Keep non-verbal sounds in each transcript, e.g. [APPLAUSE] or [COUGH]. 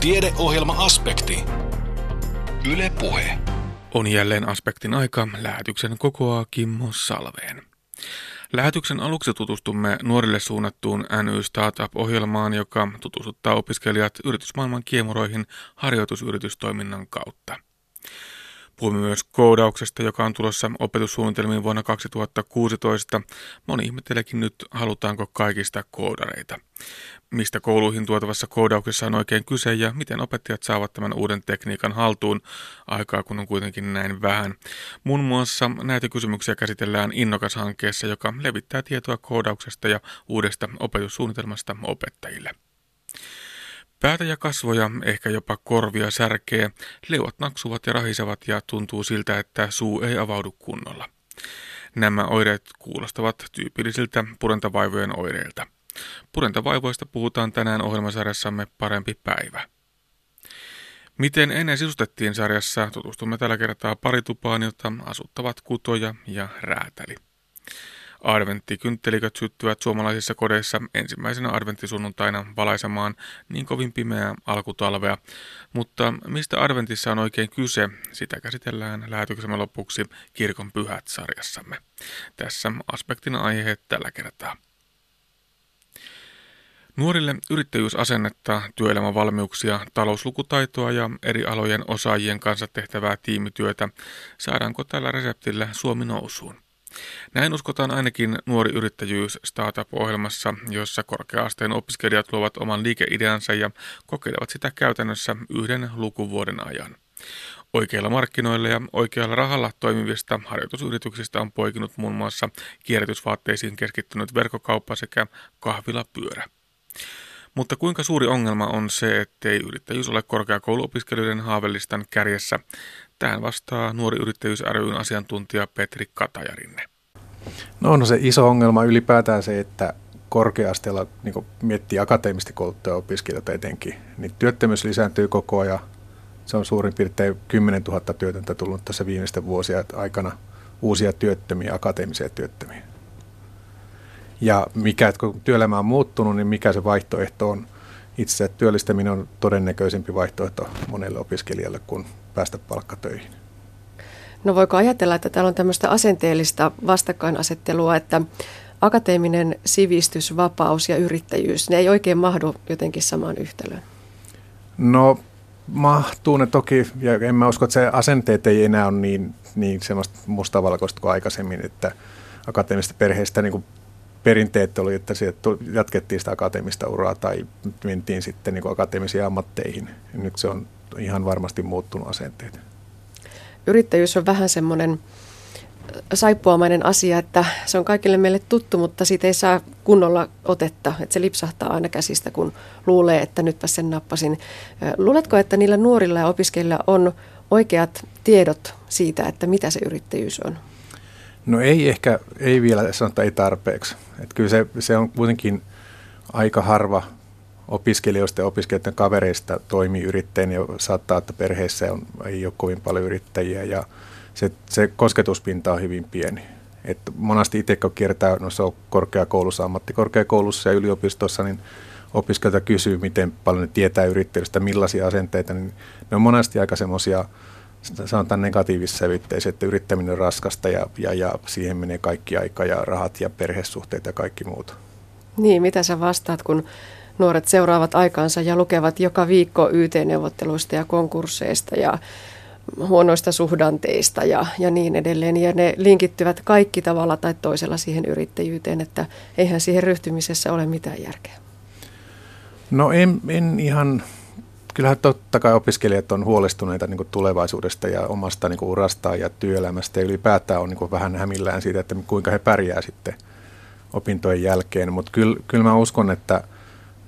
Tiedeohjelma-aspekti. Yle Puhe. On jälleen aspektin aika. Lähetyksen kokoaa Kimmo Salveen. Lähetyksen aluksi tutustumme nuorille suunnattuun NY Startup-ohjelmaan, joka tutustuttaa opiskelijat yritysmaailman kiemuroihin harjoitusyritystoiminnan kautta. Puhumme myös koodauksesta, joka on tulossa opetussuunnitelmiin vuonna 2016. Moni ihmettelekin nyt, halutaanko kaikista koodareita. Mistä kouluihin tuotavassa koodauksessa on oikein kyse ja miten opettajat saavat tämän uuden tekniikan haltuun aikaa, kun on kuitenkin näin vähän. Muun muassa näitä kysymyksiä käsitellään Innokas-hankkeessa, joka levittää tietoa koodauksesta ja uudesta opetussuunnitelmasta opettajille. Päätä ja kasvoja, ehkä jopa korvia särkee, leuat naksuvat ja rahisevat ja tuntuu siltä, että suu ei avaudu kunnolla. Nämä oireet kuulostavat tyypillisiltä purentavaivojen oireilta. Purentavaivoista puhutaan tänään ohjelmasarjassamme Parempi päivä. Miten ennen sisustettiin sarjassa, tutustumme tällä kertaa paritupaan, jota asuttavat kutoja ja räätäli. Adventtikynttelikot syttyvät suomalaisissa kodeissa ensimmäisenä adventtisunnuntaina valaisemaan niin kovin pimeää alkutalvea. Mutta mistä adventissa on oikein kyse, sitä käsitellään lähetyksemme lopuksi Kirkon pyhät sarjassamme. Tässä aspektin aiheet tällä kertaa. Nuorille yrittäjyysasennetta, työelämävalmiuksia, talouslukutaitoa ja eri alojen osaajien kanssa tehtävää tiimityötä saadaanko tällä reseptillä Suomi nousuun? Näin uskotaan ainakin nuori yrittäjyys startup-ohjelmassa, jossa korkea-asteen opiskelijat luovat oman liikeideansa ja kokeilevat sitä käytännössä yhden lukuvuoden ajan. Oikeilla markkinoilla ja oikealla rahalla toimivista harjoitusyrityksistä on poikinut muun muassa kierrätysvaatteisiin keskittynyt verkkokauppa sekä kahvilapyörä. Mutta kuinka suuri ongelma on se, ettei yrittäjyys ole korkeakouluopiskelijoiden haavelistan kärjessä? Tähän vastaa nuori yrittäjyys ryn asiantuntija Petri Katajarinne. No on se iso ongelma ylipäätään se, että korkeasteella niin miettii akateemisesti kouluttuja opiskelijoita etenkin, niin työttömyys lisääntyy koko ajan. Se on suurin piirtein 10 000 työtöntä tullut tässä viimeisten vuosien aikana uusia työttömiä, akateemisia työttömiä. Ja mikä, kun työelämä on muuttunut, niin mikä se vaihtoehto on? Itse työllistäminen on todennäköisempi vaihtoehto monelle opiskelijalle kuin päästä palkkatöihin. No voiko ajatella, että täällä on tämmöistä asenteellista vastakkainasettelua, että akateeminen sivistys, vapaus ja yrittäjyys, ne ei oikein mahdu jotenkin samaan yhtälöön? No mahtuu ne toki, ja en mä usko, että se asenteet ei enää ole niin, niin semmoista mustavalkoista kuin aikaisemmin, että akateemisesta perheestä niin kuin perinteet oli, että jatkettiin sitä akateemista uraa tai mentiin sitten niin akateemisiin ammatteihin. Nyt se on ihan varmasti muuttunut asenteet. Yrittäjyys on vähän semmoinen äh, saippuamainen asia, että se on kaikille meille tuttu, mutta siitä ei saa kunnolla otetta, että se lipsahtaa aina käsistä, kun luulee, että nytpä sen nappasin. Äh, luuletko, että niillä nuorilla ja opiskelijoilla on oikeat tiedot siitä, että mitä se yrittäjyys on? No ei ehkä, ei vielä sanota ei tarpeeksi. Että kyllä se, se on kuitenkin aika harva opiskelijoista ja opiskelijoiden kavereista toimii yrittäjän ja saattaa, että perheessä on, ei ole kovin paljon yrittäjiä ja se, se kosketuspinta on hyvin pieni. Et monasti itse kun kiertää, no se on korkeakoulussa, ammattikorkeakoulussa ja yliopistossa, niin opiskelijoita kysyy, miten paljon ne tietää yrittäjyydestä, millaisia asenteita, niin ne on monesti aika semmoisia sanotaan negatiivissävytteisiä, että yrittäminen on raskasta ja, ja, ja siihen menee kaikki aika ja rahat ja perhesuhteet ja kaikki muut. Niin, mitä sä vastaat, kun nuoret seuraavat aikaansa ja lukevat joka viikko YT-neuvotteluista ja konkursseista ja huonoista suhdanteista ja, ja niin edelleen. Ja ne linkittyvät kaikki tavalla tai toisella siihen yrittäjyyteen, että eihän siihen ryhtymisessä ole mitään järkeä. No en, en ihan kyllähän totta kai opiskelijat on huolestuneita niin tulevaisuudesta ja omasta niin urastaan ja työelämästä ja ylipäätään on niin vähän hämillään siitä, että kuinka he pärjää sitten opintojen jälkeen. Mutta kyllä, kyllä mä uskon, että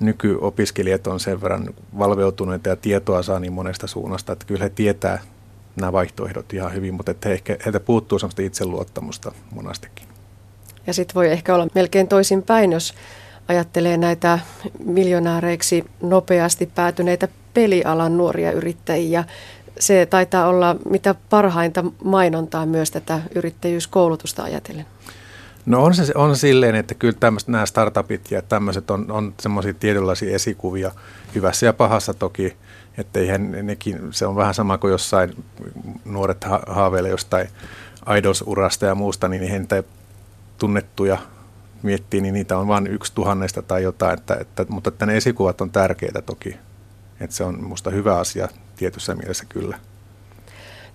nykyopiskelijat on sen verran valveutuneita ja tietoa saa niin monesta suunnasta, että kyllä he tietää nämä vaihtoehdot ihan hyvin, mutta että he ehkä, heiltä puuttuu sellaista itseluottamusta monastikin. Ja sitten voi ehkä olla melkein toisin päin, jos ajattelee näitä miljonääreiksi nopeasti päätyneitä pelialan nuoria yrittäjiä. Se taitaa olla mitä parhainta mainontaa myös tätä yrittäjyyskoulutusta ajatellen. No on se on silleen, että kyllä tämmöset, nämä startupit ja tämmöiset on, on semmoisia tietynlaisia esikuvia hyvässä ja pahassa toki, että eihän nekin, se on vähän sama kuin jossain nuoret ha- haaveilee jostain idols-urasta ja muusta, niin he niitä tunnettuja miettii, niin niitä on vain yksi tuhannesta tai jotain, että, että, mutta että ne esikuvat on tärkeitä toki, että se on musta hyvä asia tietyssä mielessä kyllä.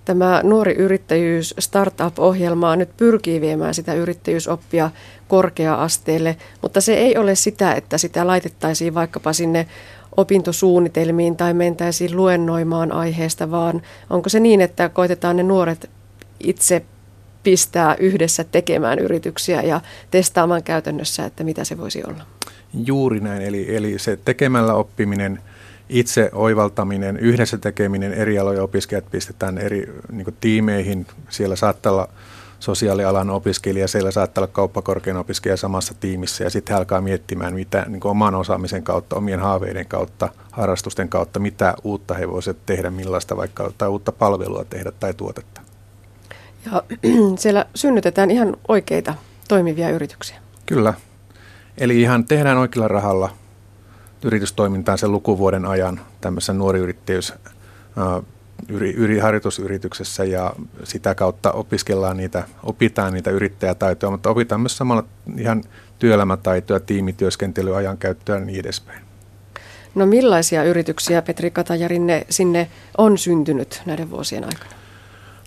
Tämä nuori yrittäjyys startup-ohjelma nyt pyrkii viemään sitä yrittäjyysoppia korkea-asteelle, mutta se ei ole sitä, että sitä laitettaisiin vaikkapa sinne opintosuunnitelmiin tai mentäisiin luennoimaan aiheesta, vaan onko se niin, että koitetaan ne nuoret itse pistää yhdessä tekemään yrityksiä ja testaamaan käytännössä, että mitä se voisi olla? Juuri näin, eli, eli se tekemällä oppiminen – itse oivaltaminen, yhdessä tekeminen, eri alojen opiskelijat pistetään eri niin tiimeihin. Siellä saattaa olla sosiaalialan opiskelija, siellä saattaa olla kauppakorkean opiskelija samassa tiimissä ja sitten alkaa miettimään mitä niin oman osaamisen kautta, omien haaveiden kautta, harrastusten kautta, mitä uutta he voisivat tehdä, millaista vaikka tai uutta palvelua tehdä tai tuotetta. Ja [CLEARS THROAT] siellä synnytetään ihan oikeita toimivia yrityksiä. Kyllä. Eli ihan tehdään oikealla rahalla – yritystoimintaan sen lukuvuoden ajan tämmöisessä nuoriyrittäjyys yri, yri, harjoitusyrityksessä ja sitä kautta opiskellaan niitä, opitaan niitä yrittäjätaitoja, mutta opitaan myös samalla ihan työelämätaitoja, tiimityöskentelyä, ajankäyttöä ja niin edespäin. No millaisia yrityksiä, Petri Katajarinne, sinne on syntynyt näiden vuosien aikana?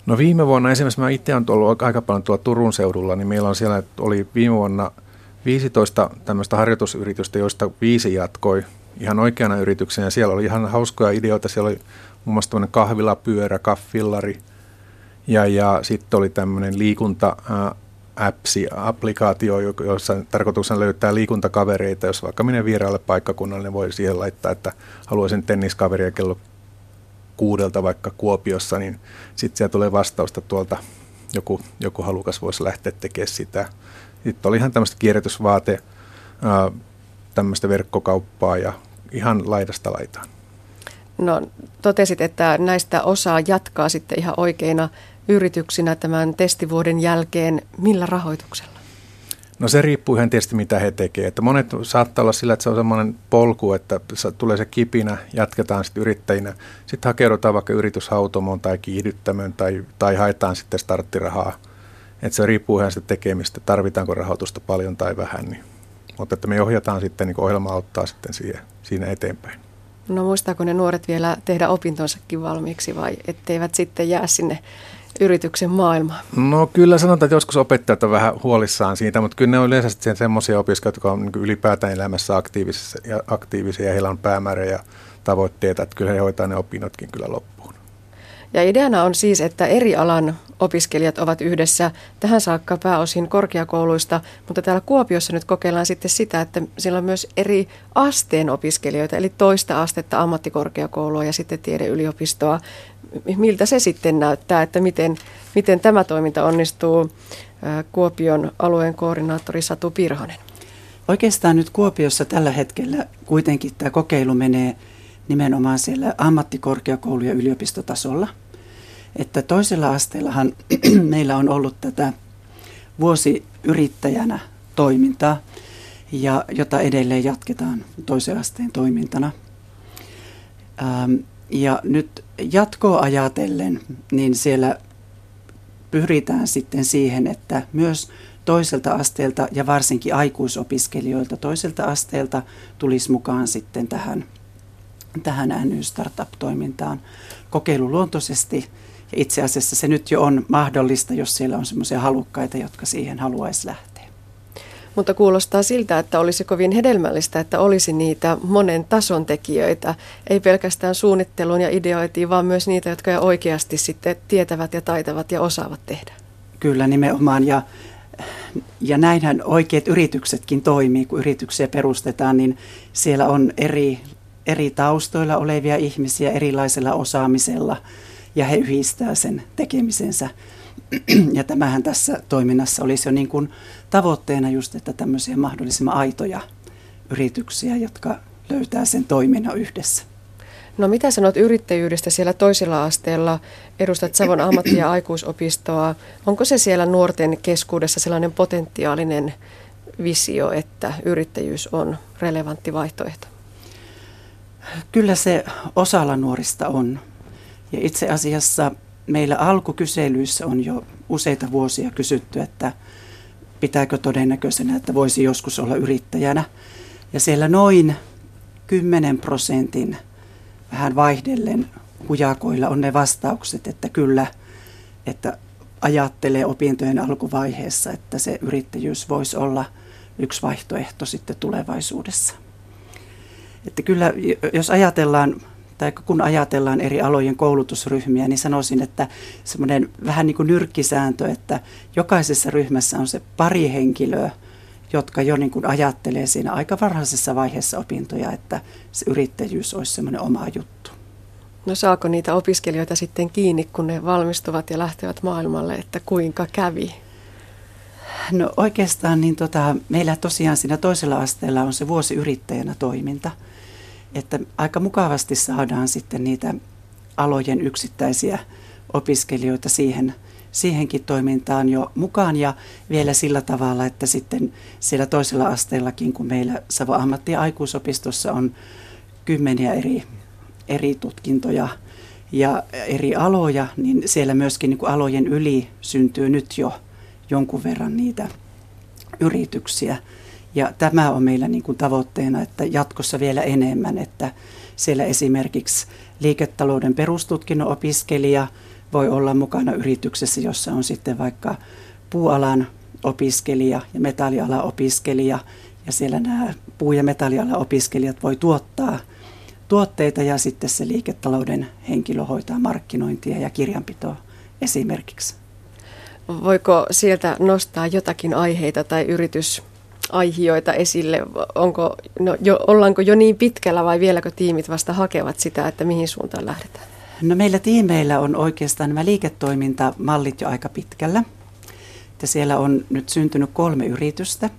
No viime vuonna esimerkiksi mä itse olen ollut aika paljon tuolla Turun seudulla, niin meillä on siellä, oli viime vuonna – 15 tämmöistä harjoitusyritystä, joista viisi jatkoi ihan oikeana yrityksenä. Ja siellä oli ihan hauskoja ideoita. Siellä oli muun muassa tämmöinen kahvilapyörä, kaffillari ja, ja sitten oli tämmöinen liikunta appsi, applikaatio, jossa tarkoituksena löytää liikuntakavereita. Jos vaikka menee vieraalle paikkakunnalle, niin voi siihen laittaa, että haluaisin tenniskaveria kello kuudelta vaikka Kuopiossa, niin sitten siellä tulee vastausta tuolta, joku, joku halukas voisi lähteä tekemään sitä. Sitten oli ihan tämmöistä kierrätysvaate, tämmöistä verkkokauppaa ja ihan laidasta laitaan. No totesit, että näistä osaa jatkaa sitten ihan oikeina yrityksinä tämän testivuoden jälkeen. Millä rahoituksella? No se riippuu ihan tietysti mitä he tekevät. Että monet saattaa olla sillä, että se on semmoinen polku, että tulee se kipinä, jatketaan sitten yrittäjinä. Sitten hakeudutaan vaikka yrityshautomoon tai kiihdyttämön tai, tai haetaan sitten starttirahaa – että se riippuu ihan sitä tekemistä, tarvitaanko rahoitusta paljon tai vähän. Niin. Mutta että me ohjataan sitten, niin ohjelma auttaa sitten siihen, siinä eteenpäin. No muistaako ne nuoret vielä tehdä opintonsakin valmiiksi vai etteivät sitten jää sinne yrityksen maailmaan? No kyllä sanotaan, että joskus opettajat on vähän huolissaan siitä, mutta kyllä ne on yleensä sitten semmoisia opiskelijoita, jotka on niin ylipäätään elämässä aktiivisia ja, aktiivisia ja heillä on päämäärä ja tavoitteita, että kyllä he hoitaa ne opinnotkin kyllä loppuun. Ja ideana on siis, että eri alan opiskelijat ovat yhdessä tähän saakka pääosin korkeakouluista, mutta täällä Kuopiossa nyt kokeillaan sitten sitä, että siellä on myös eri asteen opiskelijoita, eli toista astetta ammattikorkeakoulua ja sitten tiedeyliopistoa. Miltä se sitten näyttää, että miten, miten tämä toiminta onnistuu? Kuopion alueen koordinaattori Satu Pirhonen. Oikeastaan nyt Kuopiossa tällä hetkellä kuitenkin tämä kokeilu menee nimenomaan siellä ammattikorkeakoulu- ja yliopistotasolla – että toisella asteellahan [CLEARS THROAT] meillä on ollut tätä vuosi yrittäjänä toimintaa, ja jota edelleen jatketaan toisen asteen toimintana. Ähm, ja nyt jatkoa ajatellen, niin siellä pyritään sitten siihen, että myös toiselta asteelta ja varsinkin aikuisopiskelijoilta toiselta asteelta tulisi mukaan sitten tähän, tähän NY Startup-toimintaan kokeiluluontoisesti itse asiassa se nyt jo on mahdollista, jos siellä on semmoisia halukkaita, jotka siihen haluaisi lähteä. Mutta kuulostaa siltä, että olisi kovin hedelmällistä, että olisi niitä monen tason tekijöitä, ei pelkästään suunnitteluun ja ideoitiin, vaan myös niitä, jotka jo oikeasti sitten tietävät ja taitavat ja osaavat tehdä. Kyllä nimenomaan ja, ja näinhän oikeat yrityksetkin toimii, kun yrityksiä perustetaan, niin siellä on eri, eri taustoilla olevia ihmisiä erilaisella osaamisella – ja he yhdistää sen tekemisensä. Ja tämähän tässä toiminnassa olisi jo niin kuin tavoitteena just, että tämmöisiä mahdollisimman aitoja yrityksiä, jotka löytää sen toiminnan yhdessä. No mitä sanot yrittäjyydestä siellä toisella asteella? Edustat Savon ammatti- ja aikuisopistoa. Onko se siellä nuorten keskuudessa sellainen potentiaalinen visio, että yrittäjyys on relevantti vaihtoehto? Kyllä se osalla nuorista on. Ja itse asiassa meillä alkukyselyissä on jo useita vuosia kysytty, että pitääkö todennäköisenä, että voisi joskus olla yrittäjänä. Ja siellä noin 10 prosentin vähän vaihdellen hujakoilla on ne vastaukset, että kyllä, että ajattelee opintojen alkuvaiheessa, että se yrittäjyys voisi olla yksi vaihtoehto sitten tulevaisuudessa. Että kyllä, jos ajatellaan, tai kun ajatellaan eri alojen koulutusryhmiä, niin sanoisin, että semmoinen vähän niin kuin nyrkkisääntö, että jokaisessa ryhmässä on se pari henkilöä, jotka jo niin kuin ajattelee siinä aika varhaisessa vaiheessa opintoja, että se yrittäjyys olisi semmoinen oma juttu. No saako niitä opiskelijoita sitten kiinni, kun ne valmistuvat ja lähtevät maailmalle, että kuinka kävi? No oikeastaan niin tota, meillä tosiaan siinä toisella asteella on se vuosi yrittäjänä toiminta, että aika mukavasti saadaan sitten niitä alojen yksittäisiä opiskelijoita siihen – siihenkin toimintaan jo mukaan ja vielä sillä tavalla, että sitten siellä toisella asteellakin, kun meillä Savo ammatti- ja aikuisopistossa on kymmeniä eri, eri tutkintoja ja eri aloja, niin siellä myöskin niin kuin alojen yli syntyy nyt jo jonkun verran niitä yrityksiä. Ja tämä on meillä niin kuin tavoitteena, että jatkossa vielä enemmän, että siellä esimerkiksi liiketalouden perustutkinnon opiskelija – voi olla mukana yrityksessä, jossa on sitten vaikka puualan opiskelija ja metallialan opiskelija. Ja siellä nämä puu- ja metallialan opiskelijat voi tuottaa tuotteita ja sitten se liiketalouden henkilö hoitaa markkinointia ja kirjanpitoa esimerkiksi. Voiko sieltä nostaa jotakin aiheita tai yritysaihioita esille? Onko, no, jo, ollaanko jo niin pitkällä vai vieläkö tiimit vasta hakevat sitä, että mihin suuntaan lähdetään? No meillä tiimeillä on oikeastaan nämä liiketoimintamallit jo aika pitkällä. Että siellä on nyt syntynyt kolme yritystä.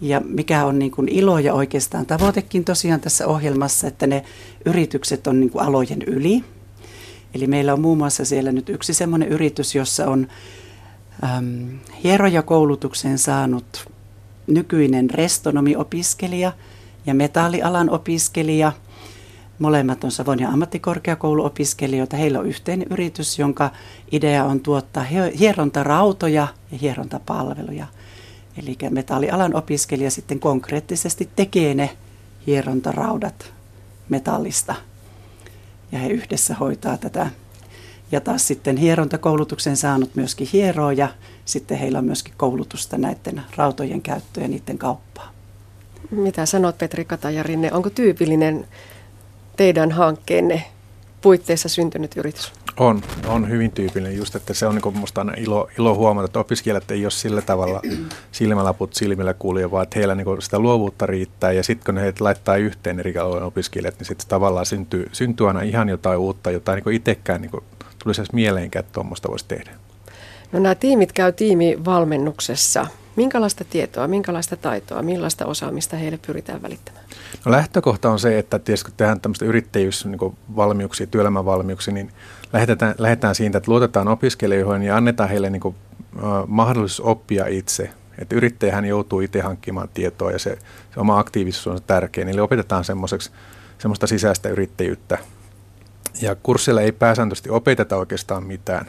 Ja mikä on niin kuin ilo ja oikeastaan tavoitekin tosiaan tässä ohjelmassa, että ne yritykset on niin kuin alojen yli. Eli meillä on muun muassa siellä nyt yksi semmoinen yritys, jossa on äm, hierojakoulutuksen saanut nykyinen restonomiopiskelija ja metallialan opiskelija – Molemmat on Savonia ammattikorkeakouluopiskelijoita. Heillä on yhteinen yritys, jonka idea on tuottaa hierontarautoja ja hierontapalveluja. Eli metallialan opiskelija sitten konkreettisesti tekee ne hierontaraudat metallista. Ja he yhdessä hoitaa tätä. Ja taas sitten hierontakoulutuksen saanut myöskin hieroa ja sitten heillä on myöskin koulutusta näiden rautojen käyttöön ja niiden kauppaa. Mitä sanot Petri Katajarinne, onko tyypillinen teidän hankkeenne puitteissa syntynyt yritys? On, on hyvin tyypillinen just, että se on niin minusta aina ilo, ilo huomata, että opiskelijat ei ole sillä tavalla [CLEARS THROAT] silmälaput silmillä kulje, vaan että heillä niin sitä luovuutta riittää ja sitten kun he laittaa yhteen eri alueen opiskelijat, niin sitten tavallaan syntyy, syntyy aina ihan jotain uutta, jotain niin itsekään niin tulisi edes mieleenkään, että tuommoista voisi tehdä. No nämä tiimit käy tiimivalmennuksessa. Minkälaista tietoa, minkälaista taitoa, millaista osaamista heille pyritään välittämään? No lähtökohta on se, että tietysti kun tehdään tämmöistä yrittäjyysvalmiuksia, niin työelämävalmiuksia, niin lähdetään, lähdetään siitä, että luotetaan opiskelijoihin ja annetaan heille niin kuin, uh, mahdollisuus oppia itse. Että yrittäjähän joutuu itse hankkimaan tietoa ja se, se oma aktiivisuus on tärkeä. Eli opetetaan semmoista sisäistä yrittäjyyttä. Ja kurssilla ei pääsääntöisesti opeteta oikeastaan mitään.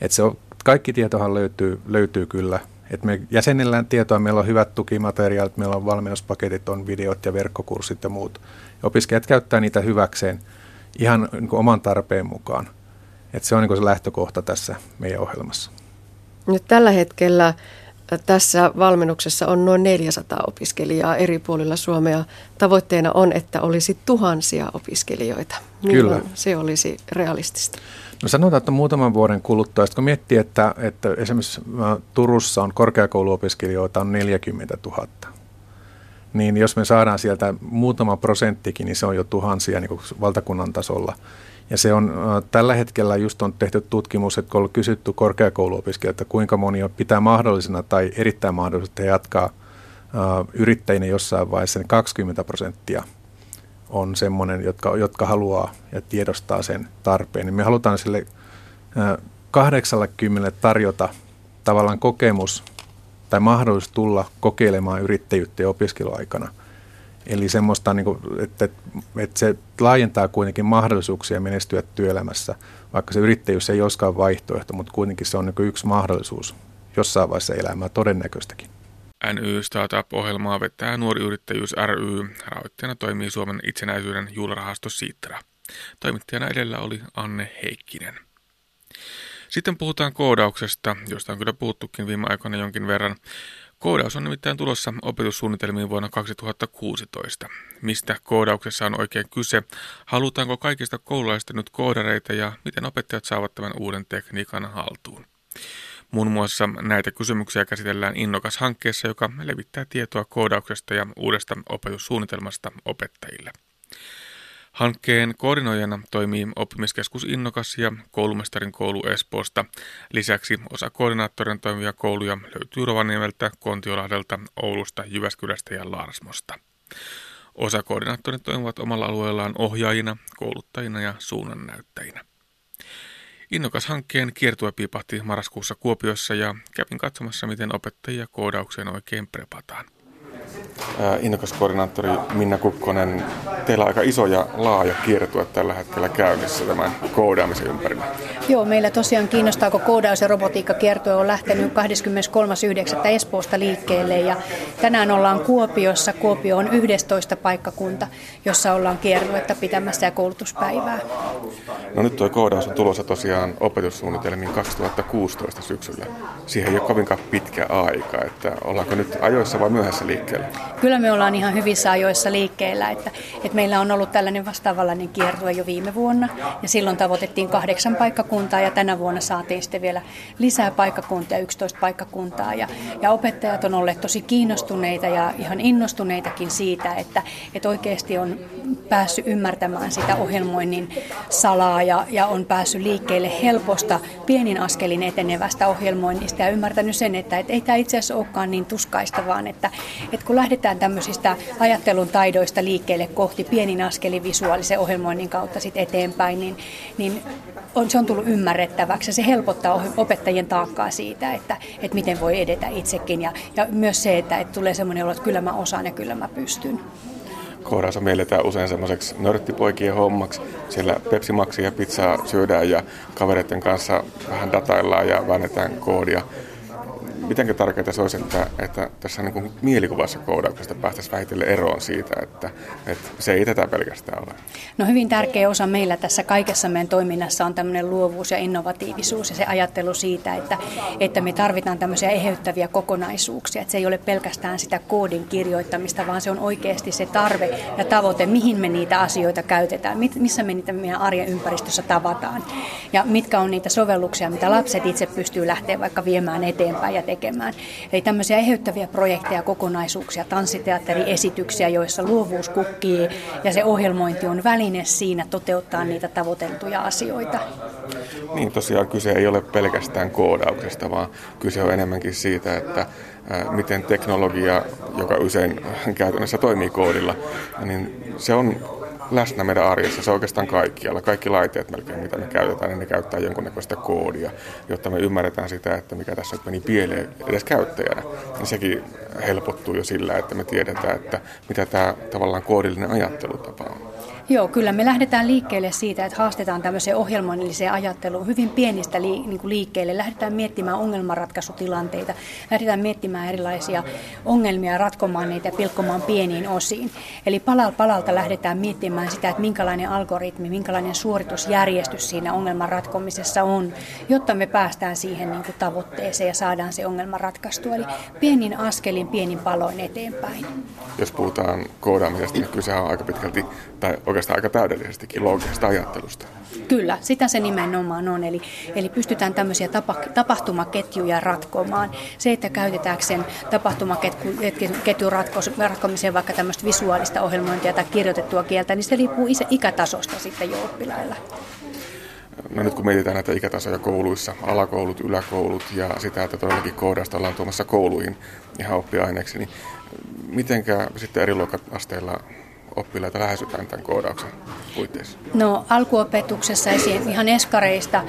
Että se on, kaikki tietohan löytyy, löytyy kyllä et me jäsenillään tietoa, meillä on hyvät tukimateriaalit, meillä on valmennuspaketit, on videot ja verkkokurssit ja muut. Ja opiskelijat käyttää niitä hyväkseen ihan niin kuin oman tarpeen mukaan. Et se on niin se lähtökohta tässä meidän ohjelmassa. Nyt tällä hetkellä tässä valmennuksessa on noin 400 opiskelijaa eri puolilla Suomea. Tavoitteena on, että olisi tuhansia opiskelijoita. Milloin Kyllä. se olisi realistista? No sanotaan, että muutaman vuoden kuluttua, kun miettii, että, että esimerkiksi äh, Turussa on korkeakouluopiskelijoita on 40 000, niin jos me saadaan sieltä muutama prosenttikin, niin se on jo tuhansia niin kuin valtakunnan tasolla. Ja se on äh, tällä hetkellä just on tehty tutkimus, että kun on kysytty korkeakouluopiskelijoilta, kuinka moni pitää mahdollisena tai erittäin mahdollisena jatkaa äh, yrittäjinä jossain vaiheessa, niin 20 prosenttia on semmoinen, jotka, jotka haluaa ja tiedostaa sen tarpeen, niin me halutaan sille 80 tarjota tavallaan kokemus tai mahdollisuus tulla kokeilemaan yrittäjyyttä opiskeluaikana. Eli semmoista, niin kuin, että, että se laajentaa kuitenkin mahdollisuuksia menestyä työelämässä, vaikka se yrittäjyys ei olisikaan vaihtoehto, mutta kuitenkin se on niin yksi mahdollisuus jossain vaiheessa elämää todennäköistäkin. NY Startup-ohjelmaa vetää Nuori Yrittäjyys ry. Rahoittajana toimii Suomen itsenäisyyden juularahasto Sitra. Toimittajana edellä oli Anne Heikkinen. Sitten puhutaan koodauksesta, josta on kyllä puhuttukin viime aikoina jonkin verran. Koodaus on nimittäin tulossa opetussuunnitelmiin vuonna 2016. Mistä koodauksessa on oikein kyse? Halutaanko kaikista koululaisista nyt koodareita ja miten opettajat saavat tämän uuden tekniikan haltuun? Muun muassa näitä kysymyksiä käsitellään Innokas-hankkeessa, joka levittää tietoa koodauksesta ja uudesta opetussuunnitelmasta opettajille. Hankkeen koordinoijana toimii oppimiskeskus Innokas ja koulumestarin koulu Espoosta. Lisäksi osa koordinaattorin toimivia kouluja löytyy Rovaniemeltä, Kontiolahdelta, Oulusta, Jyväskylästä ja Laarsmosta. Osa koordinaattorit toimivat omalla alueellaan ohjaajina, kouluttajina ja suunnannäyttäjinä. Innokas-hankkeen kiertue piipahti marraskuussa Kuopiossa ja kävin katsomassa, miten opettajia koodaukseen oikein prepataan innokas koordinaattori Minna Kukkonen, teillä on aika iso ja laaja kiertue tällä hetkellä käynnissä tämän koodaamisen ympärillä. Joo, meillä tosiaan kiinnostaa, kun koodaus- ja robotiikka kiertue on lähtenyt 23.9. Espoosta liikkeelle ja tänään ollaan Kuopiossa. Kuopio on 11 paikkakunta, jossa ollaan kiertuetta pitämässä ja koulutuspäivää. No nyt tuo koodaus on tulossa tosiaan opetussuunnitelmiin 2016 syksyllä. Siihen ei ole kovinkaan pitkä aika, että ollaanko nyt ajoissa vai myöhässä liikkeellä? Kyllä me ollaan ihan hyvissä ajoissa liikkeellä, että, että meillä on ollut tällainen vastaavallainen kiertue jo viime vuonna. Ja silloin tavoitettiin kahdeksan paikkakuntaa ja tänä vuonna saatiin sitten vielä lisää paikkakuntia, 11 paikkakuntaa. Ja, ja opettajat on olleet tosi kiinnostuneita ja ihan innostuneitakin siitä, että, että oikeasti on päässyt ymmärtämään sitä ohjelmoinnin salaa ja, ja on päässyt liikkeelle helposta pienin askelin etenevästä ohjelmoinnista ja ymmärtänyt sen, että, että ei tämä itse asiassa olekaan niin tuskaista, vaan että, että kun lähdetään tämmöisistä ajattelun taidoista liikkeelle kohti pienin askelin visuaalisen ohjelmoinnin kautta sit eteenpäin, niin, niin on, se on tullut ymmärrettäväksi se helpottaa opettajien taakkaa siitä, että, että miten voi edetä itsekin ja, ja myös se, että, että tulee semmoinen olo, että kyllä mä osaan ja kyllä mä pystyn. Koodaus mielletään usein semmoiseksi nörttipoikien hommaksi. Siellä Pepsi Maxia ja pizzaa syödään ja kavereiden kanssa vähän dataillaan ja väännetään koodia miten tärkeää se olisi, että, että tässä niin kuin mielikuvassa koodauksesta päästäisiin vähitellen eroon siitä, että, että se ei tätä pelkästään ole? No hyvin tärkeä osa meillä tässä kaikessa meidän toiminnassa on tämmöinen luovuus ja innovatiivisuus ja se ajattelu siitä, että, että me tarvitaan tämmöisiä eheyttäviä kokonaisuuksia. Että se ei ole pelkästään sitä koodin kirjoittamista, vaan se on oikeasti se tarve ja tavoite, mihin me niitä asioita käytetään, missä me niitä meidän arjen ympäristössä tavataan ja mitkä on niitä sovelluksia, mitä lapset itse pystyy lähteä vaikka viemään eteenpäin ja tekemään tekemään. Eli tämmöisiä eheyttäviä projekteja, kokonaisuuksia, tanssiteatteriesityksiä, joissa luovuus kukkii ja se ohjelmointi on väline siinä toteuttaa niitä tavoiteltuja asioita. Niin, tosiaan kyse ei ole pelkästään koodauksesta, vaan kyse on enemmänkin siitä, että miten teknologia, joka usein käytännössä toimii koodilla, niin se on läsnä meidän arjessa. Se on oikeastaan kaikkialla. Kaikki laitteet melkein, mitä me käytetään, niin ne käyttää jonkunnäköistä koodia, jotta me ymmärretään sitä, että mikä tässä meni pieleen edes käyttäjänä. Niin sekin helpottuu jo sillä, että me tiedetään, että mitä tämä tavallaan koodillinen ajattelutapa on. Joo, kyllä me lähdetään liikkeelle siitä, että haastetaan tämmöiseen ohjelmallisen ajatteluun hyvin pienistä li, niin kuin liikkeelle. Lähdetään miettimään ongelmanratkaisutilanteita, lähdetään miettimään erilaisia ongelmia, ratkomaan niitä ja pilkkomaan pieniin osiin. Eli palal palalta lähdetään miettimään sitä, että minkälainen algoritmi, minkälainen suoritusjärjestys siinä ongelman ratkomisessa on, jotta me päästään siihen niin kuin tavoitteeseen ja saadaan se ongelma ratkaistua. Eli pienin askelin, pienin paloin eteenpäin. Jos puhutaan koodaamisesta, niin kyse on aika pitkälti, tai oikeastaan aika täydellisestikin loogisesta ajattelusta. Kyllä, sitä se nimenomaan on. Eli, eli pystytään tämmöisiä tapa, tapahtumaketjuja ratkomaan. Se, että käytetäänkö sen tapahtumaketjun ratkomiseen vaikka tämmöistä visuaalista ohjelmointia tai kirjoitettua kieltä, niin se riippuu ikätasosta sitten jo oppilailla. No nyt kun mietitään näitä ikätasoja kouluissa, alakoulut, yläkoulut ja sitä, että todellakin koodasta ollaan tuomassa kouluihin ihan oppiaineeksi, niin mitenkä sitten eri luokat asteilla oppilaita lähestytään tämän koodauksen puitteissa? No alkuopetuksessa ihan eskareista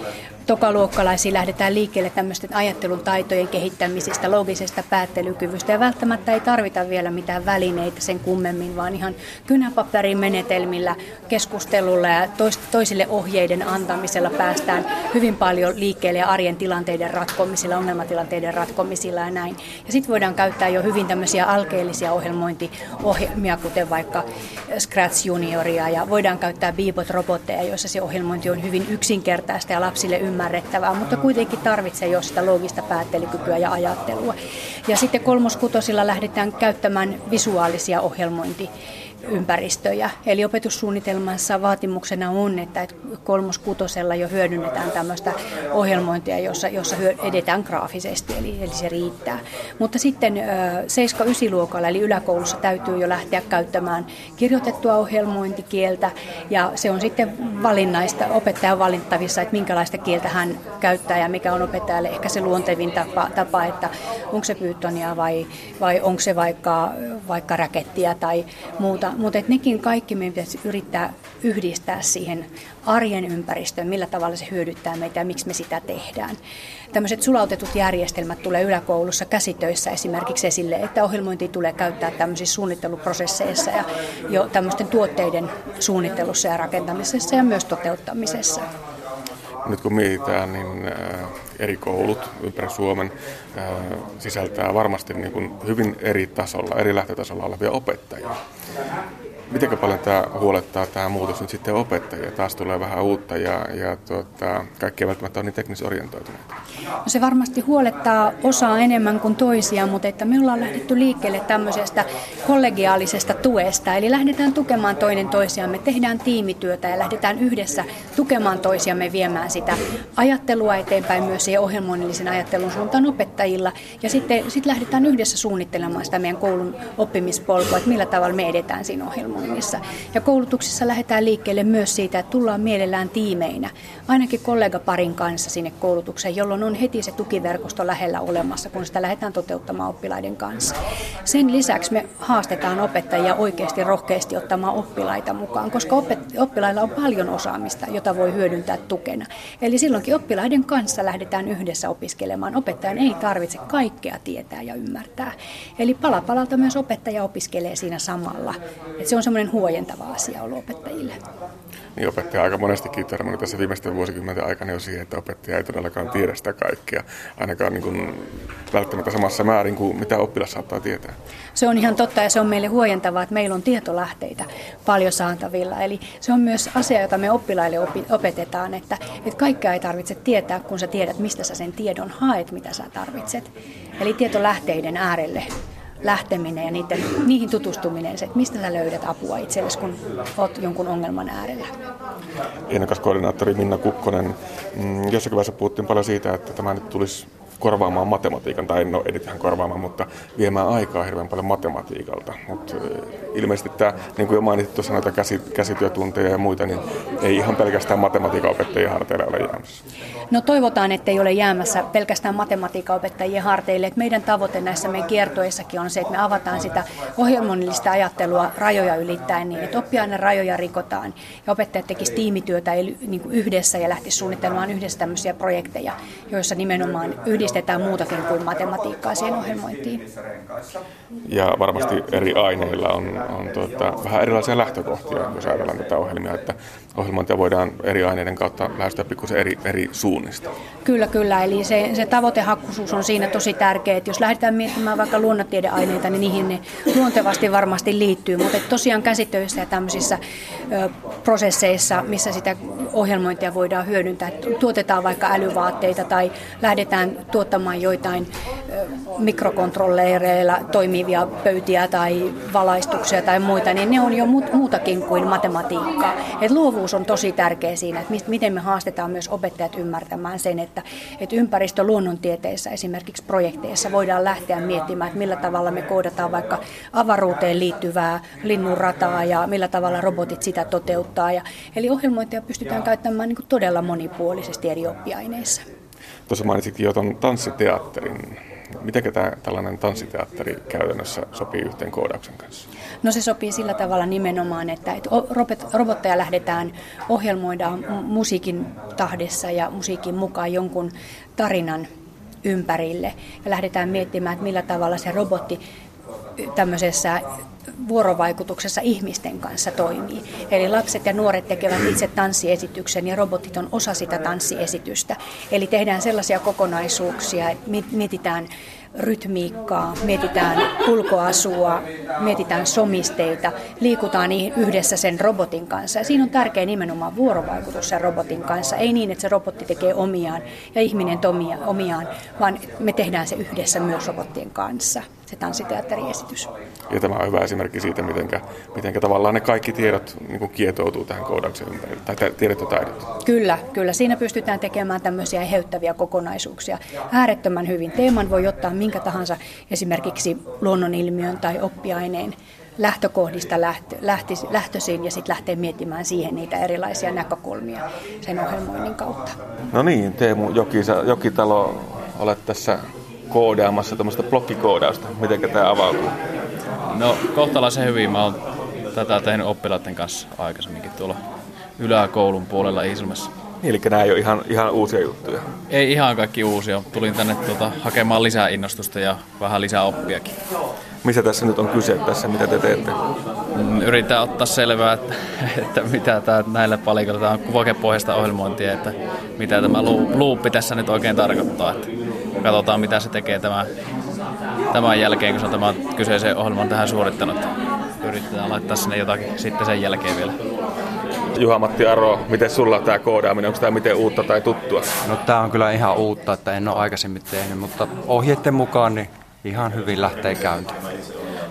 tokaluokkalaisiin lähdetään liikkeelle tämmöisten ajattelun taitojen kehittämisestä, logisesta päättelykyvystä ja välttämättä ei tarvita vielä mitään välineitä sen kummemmin, vaan ihan kynäpaperin menetelmillä, keskustelulla ja toisille ohjeiden antamisella päästään hyvin paljon liikkeelle ja arjen tilanteiden ratkomisilla, ongelmatilanteiden ratkomisilla ja näin. Ja sitten voidaan käyttää jo hyvin tämmöisiä alkeellisia ohjelmointiohjelmia, kuten vaikka Scratch Junioria ja voidaan käyttää Beebot-robotteja, joissa se ohjelmointi on hyvin yksinkertaista ja lapsille ymmärrettävää mutta kuitenkin tarvitsee jo sitä loogista päättelykykyä ja ajattelua. Ja sitten kolmoskutosilla lähdetään käyttämään visuaalisia ohjelmointi ympäristöjä. Eli opetussuunnitelmassa vaatimuksena on, että kolmoskutosella jo hyödynnetään tämmöistä ohjelmointia, jossa, jossa edetään graafisesti, eli, eli se riittää. Mutta sitten 7-9 luokalla, eli yläkoulussa täytyy jo lähteä käyttämään kirjoitettua ohjelmointikieltä, ja se on sitten valinnaista, opettajan valinttavissa, että minkälaista kieltä hän käyttää ja mikä on opettajalle ehkä se luontevin tapa, tapa että onko se Pythonia vai, vai onko se vaikka, vaikka räkettiä tai muuta mutta et nekin kaikki meidän pitäisi yrittää yhdistää siihen arjen ympäristöön, millä tavalla se hyödyttää meitä ja miksi me sitä tehdään. Tämmöiset sulautetut järjestelmät tulee yläkoulussa käsitöissä esimerkiksi esille, että ohjelmointi tulee käyttää tämmöisissä suunnitteluprosesseissa ja jo tämmöisten tuotteiden suunnittelussa ja rakentamisessa ja myös toteuttamisessa. Nyt kun mietitään, niin äh, eri koulut ympäri Suomen sisältää varmasti niin kuin hyvin eri tasolla, eri lähtötasolla olevia opettajia. Miten paljon tämä huolettaa tämä muutos nyt sitten opettajia? Taas tulee vähän uutta ja, ja tuota, kaikki ei välttämättä ole niin teknisorientoituneita. No se varmasti huolettaa osaa enemmän kuin toisia, mutta että me ollaan lähdetty liikkeelle tämmöisestä kollegiaalisesta tuesta. Eli lähdetään tukemaan toinen toisiamme, tehdään tiimityötä ja lähdetään yhdessä tukemaan toisiamme viemään sitä ajattelua eteenpäin myös siihen ohjelmoinnillisen ajattelun suuntaan opettajilla. Ja sitten sit lähdetään yhdessä suunnittelemaan sitä meidän koulun oppimispolkua, että millä tavalla me edetään siinä ohjelmoinnissa. Ja koulutuksessa lähdetään liikkeelle myös siitä, että tullaan mielellään tiimeinä, ainakin kollegaparin kanssa sinne koulutukseen, jolloin on heti se tukiverkosto lähellä olemassa, kun sitä lähdetään toteuttamaan oppilaiden kanssa. Sen lisäksi me haastetaan opettajia oikeasti rohkeasti ottamaan oppilaita mukaan, koska oppilailla on paljon osaamista, jota voi hyödyntää tukena. Eli silloinkin oppilaiden kanssa lähdetään yhdessä opiskelemaan. Opettajan ei tarvitse kaikkea tietää ja ymmärtää. Eli pala palalta myös opettaja opiskelee siinä samalla. Et se on semmoinen huojentava asia ollut opettajille niin opettaja aika monestikin törmännyt tässä viimeisten vuosikymmenten aikana jo siihen, että opettaja ei todellakaan tiedä sitä kaikkea, ainakaan niin kuin välttämättä samassa määrin kuin mitä oppilas saattaa tietää. Se on ihan totta ja se on meille huojentavaa, että meillä on tietolähteitä paljon saatavilla. Eli se on myös asia, jota me oppilaille opetetaan, että, että kaikkea ei tarvitse tietää, kun sä tiedät, mistä sä sen tiedon haet, mitä sä tarvitset. Eli tietolähteiden äärelle lähteminen ja niiden, niihin tutustuminen, se, että mistä sä löydät apua itsellesi, kun oot jonkun ongelman äärellä. Innokas koordinaattori Minna Kukkonen, mm, jossakin vaiheessa puhuttiin paljon siitä, että tämä nyt tulisi korvaamaan matematiikan, tai no ei nyt korvaamaan, mutta viemään aikaa hirveän paljon matematiikalta. Mutta ilmeisesti tämä, niin kuin jo mainitsit tuossa näitä käsi, käsityötunteja ja muita, niin ei ihan pelkästään matematiikan opettajien harteille ole jäämässä. No toivotaan, että ei ole jäämässä pelkästään matematiikan opettajien harteille. Että meidän tavoite näissä meidän kiertoissakin on se, että me avataan sitä ohjelmallista ajattelua rajoja ylittäen niin, että oppiaine rajoja rikotaan ja opettajat tekisivät tiimityötä niin kuin yhdessä ja lähtisivät suunnittelemaan yhdessä tämmöisiä projekteja, joissa nimenomaan yhdistetään muutakin kuin matematiikkaa siihen ohjelmointiin. Ja varmasti eri aineilla on, on tuota, vähän erilaisia lähtökohtia, jos ajatellaan tätä ohjelmia, että ohjelmointia voidaan eri aineiden kautta lähestyä pikkusen eri, eri suunnista. Kyllä, kyllä. Eli se, se tavoitehakkuisuus on siinä tosi tärkeä. Että jos lähdetään miettimään vaikka luonnontiedeaineita, niin niihin ne luontevasti varmasti liittyy. Mutta tosiaan käsitöissä ja tämmöisissä ö, prosesseissa, missä sitä ohjelmointia voidaan hyödyntää, tuotetaan vaikka älyvaatteita tai lähdetään tuottamaan joitain ö, mikrokontrolleereilla toimivia pöytiä tai valaistuksia tai muita, niin ne on jo muutakin kuin matematiikkaa. Et luovuus on tosi tärkeä siinä, että miten me haastetaan myös opettajat ymmärtämään sen, että, että ympäristö luonnontieteissä esimerkiksi projekteissa voidaan lähteä miettimään, että millä tavalla me koodataan vaikka avaruuteen liittyvää linnunrataa ja millä tavalla robotit sitä toteuttaa. Ja, eli ohjelmointia pystytään käyttämään niin todella monipuolisesti eri oppiaineissa. Tuossa mainitsitkin jo tuon tanssiteatterin Miten tämä tällainen tanssiteatteri käytännössä sopii yhteen koodauksen kanssa? No se sopii sillä tavalla nimenomaan, että, että robotteja lähdetään ohjelmoidaan musiikin tahdessa ja musiikin mukaan jonkun tarinan ympärille ja lähdetään miettimään, että millä tavalla se robotti tämmöisessä vuorovaikutuksessa ihmisten kanssa toimii. Eli lapset ja nuoret tekevät itse tanssiesityksen ja robotit on osa sitä tanssiesitystä. Eli tehdään sellaisia kokonaisuuksia, että mietitään rytmiikkaa, mietitään ulkoasua, mietitään somisteita, liikutaan yhdessä sen robotin kanssa. Ja siinä on tärkeä nimenomaan vuorovaikutus sen robotin kanssa. Ei niin, että se robotti tekee omiaan ja ihminen omiaan, vaan me tehdään se yhdessä myös robottien kanssa, se tanssiteatteriesitys. Ja tämä on hyvä esimerkki siitä, miten mitenkä tavallaan ne kaikki tiedot niin kuin kietoutuu tähän koodauksen ympärille, tai tiedot ja taidot. Kyllä, kyllä. Siinä pystytään tekemään tämmöisiä eheyttäviä kokonaisuuksia äärettömän hyvin. Teeman voi ottaa minkä tahansa esimerkiksi luonnonilmiön tai oppiaineen lähtökohdista lähtö, lähti, lähtöisin ja sitten lähtee miettimään siihen niitä erilaisia näkökulmia sen ohjelmoinnin kautta. No niin, Teemu Jokisa, Jokitalo, olet tässä koodaamassa tämmöistä blokkikoodausta. Miten tämä avautuu? No kohtalaisen hyvin. Mä oon tätä tehnyt oppilaiden kanssa aikaisemminkin tuolla yläkoulun puolella Iisalmessa. Eli nämä ei ole ihan, ihan uusia juttuja? Ei ihan kaikki uusia. Tulin tänne tuota, hakemaan lisää innostusta ja vähän lisää oppiakin. Missä tässä nyt on kyse tässä, mitä te teette? Mm, yritän ottaa selvää, että, että mitä tämä näillä palikoilla, tämä on kuvakepohjaista ohjelmointia, että mitä tämä luuppi tässä nyt oikein tarkoittaa. Että katsotaan, mitä se tekee tämä, tämän jälkeen, kun se on tämän kyseisen ohjelman tähän suorittanut. Yritetään laittaa sinne jotakin sitten sen jälkeen vielä. Juha-Matti Aro, miten sulla tämä koodaaminen, onko tämä miten uutta tai tuttua? No tämä on kyllä ihan uutta, että en ole aikaisemmin tehnyt, mutta ohjeiden mukaan niin ihan hyvin lähtee käyntiin.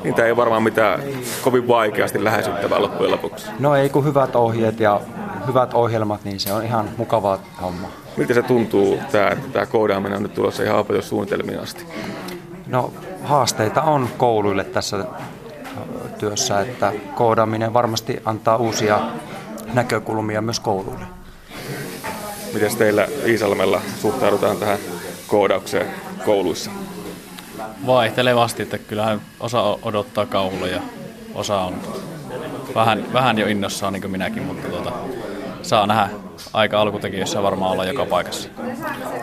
Niin tämä ei varmaan mitään kovin vaikeasti lähestyttävää loppujen lopuksi. No ei kun hyvät ohjeet ja hyvät ohjelmat, niin se on ihan mukavaa homma. Miltä se tuntuu, tämä, että tämä koodaaminen on nyt tulossa ihan opetussuunnitelmiin asti? No haasteita on kouluille tässä työssä, että koodaaminen varmasti antaa uusia näkökulmia myös kouluille. Miten teillä Iisalmella suhtaudutaan tähän koodaukseen kouluissa? Vaihtelevasti, että kyllähän osa odottaa kauhulla ja osa on vähän, vähän jo innossaan niin kuin minäkin, mutta tuota, saa nähdä aika alkutekijöissä varmaan olla joka paikassa.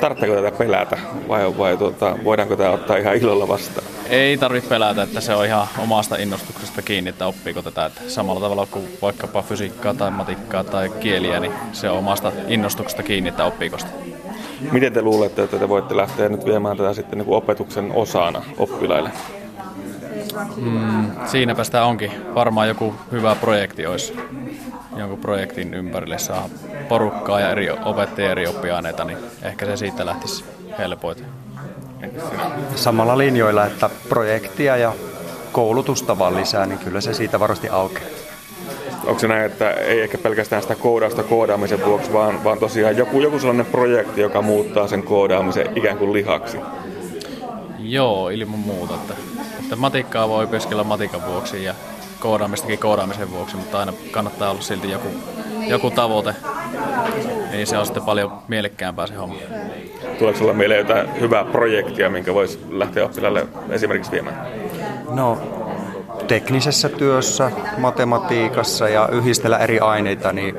Tarvitseeko tätä pelätä vai, vai tuota, voidaanko tämä ottaa ihan ilolla vastaan? Ei tarvitse pelätä, että se on ihan omasta innostuksesta kiinni, että oppiiko tätä. Että samalla tavalla kuin vaikkapa fysiikkaa tai matikkaa tai kieliä, niin se on omasta innostuksesta kiinni, että oppiiko sitä. Miten te luulette, että te voitte lähteä nyt viemään tätä sitten niin kuin opetuksen osana oppilaille? Mm, siinäpä sitä onkin. Varmaan joku hyvä projekti olisi jonkun projektin ympärille saa porukkaa ja eri opettajia eri oppiaineita, niin ehkä se siitä lähtisi helpoiten. Samalla linjoilla, että projektia ja koulutusta vaan lisää, niin kyllä se siitä varmasti aukeaa. Onko se näin, että ei ehkä pelkästään sitä koodausta koodaamisen vuoksi, vaan, vaan tosiaan joku, joku sellainen projekti, joka muuttaa sen koodaamisen ikään kuin lihaksi? Joo, ilman muuta. Että, että matikkaa voi opiskella matikan vuoksi ja koodaamistakin koodaamisen vuoksi, mutta aina kannattaa olla silti joku, joku tavoite. Niin se on sitten paljon mielekkäämpää se homma. Tuleeko sinulla mieleen jotain hyvää projektia, minkä voisi lähteä oppilaille esimerkiksi viemään? No, teknisessä työssä, matematiikassa ja yhdistellä eri aineita, niin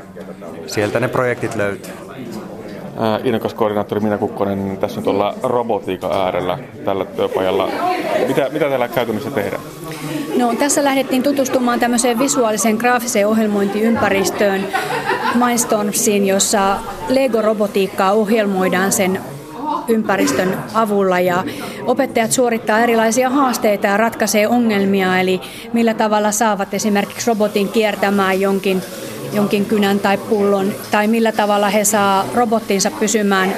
sieltä ne projektit löytyy. Innokas koordinaattori Minä Kukkonen, niin tässä nyt ollaan robotiikan äärellä tällä työpajalla. Mitä, mitä täällä käytännössä tehdään? No, tässä lähdettiin tutustumaan tämmöiseen visuaaliseen graafiseen ohjelmointiympäristöön Mindstormsiin, jossa Lego-robotiikkaa ohjelmoidaan sen ympäristön avulla ja opettajat suorittaa erilaisia haasteita ja ratkaisee ongelmia, eli millä tavalla saavat esimerkiksi robotin kiertämään jonkin jonkin kynän tai pullon, tai millä tavalla he saa robottinsa pysymään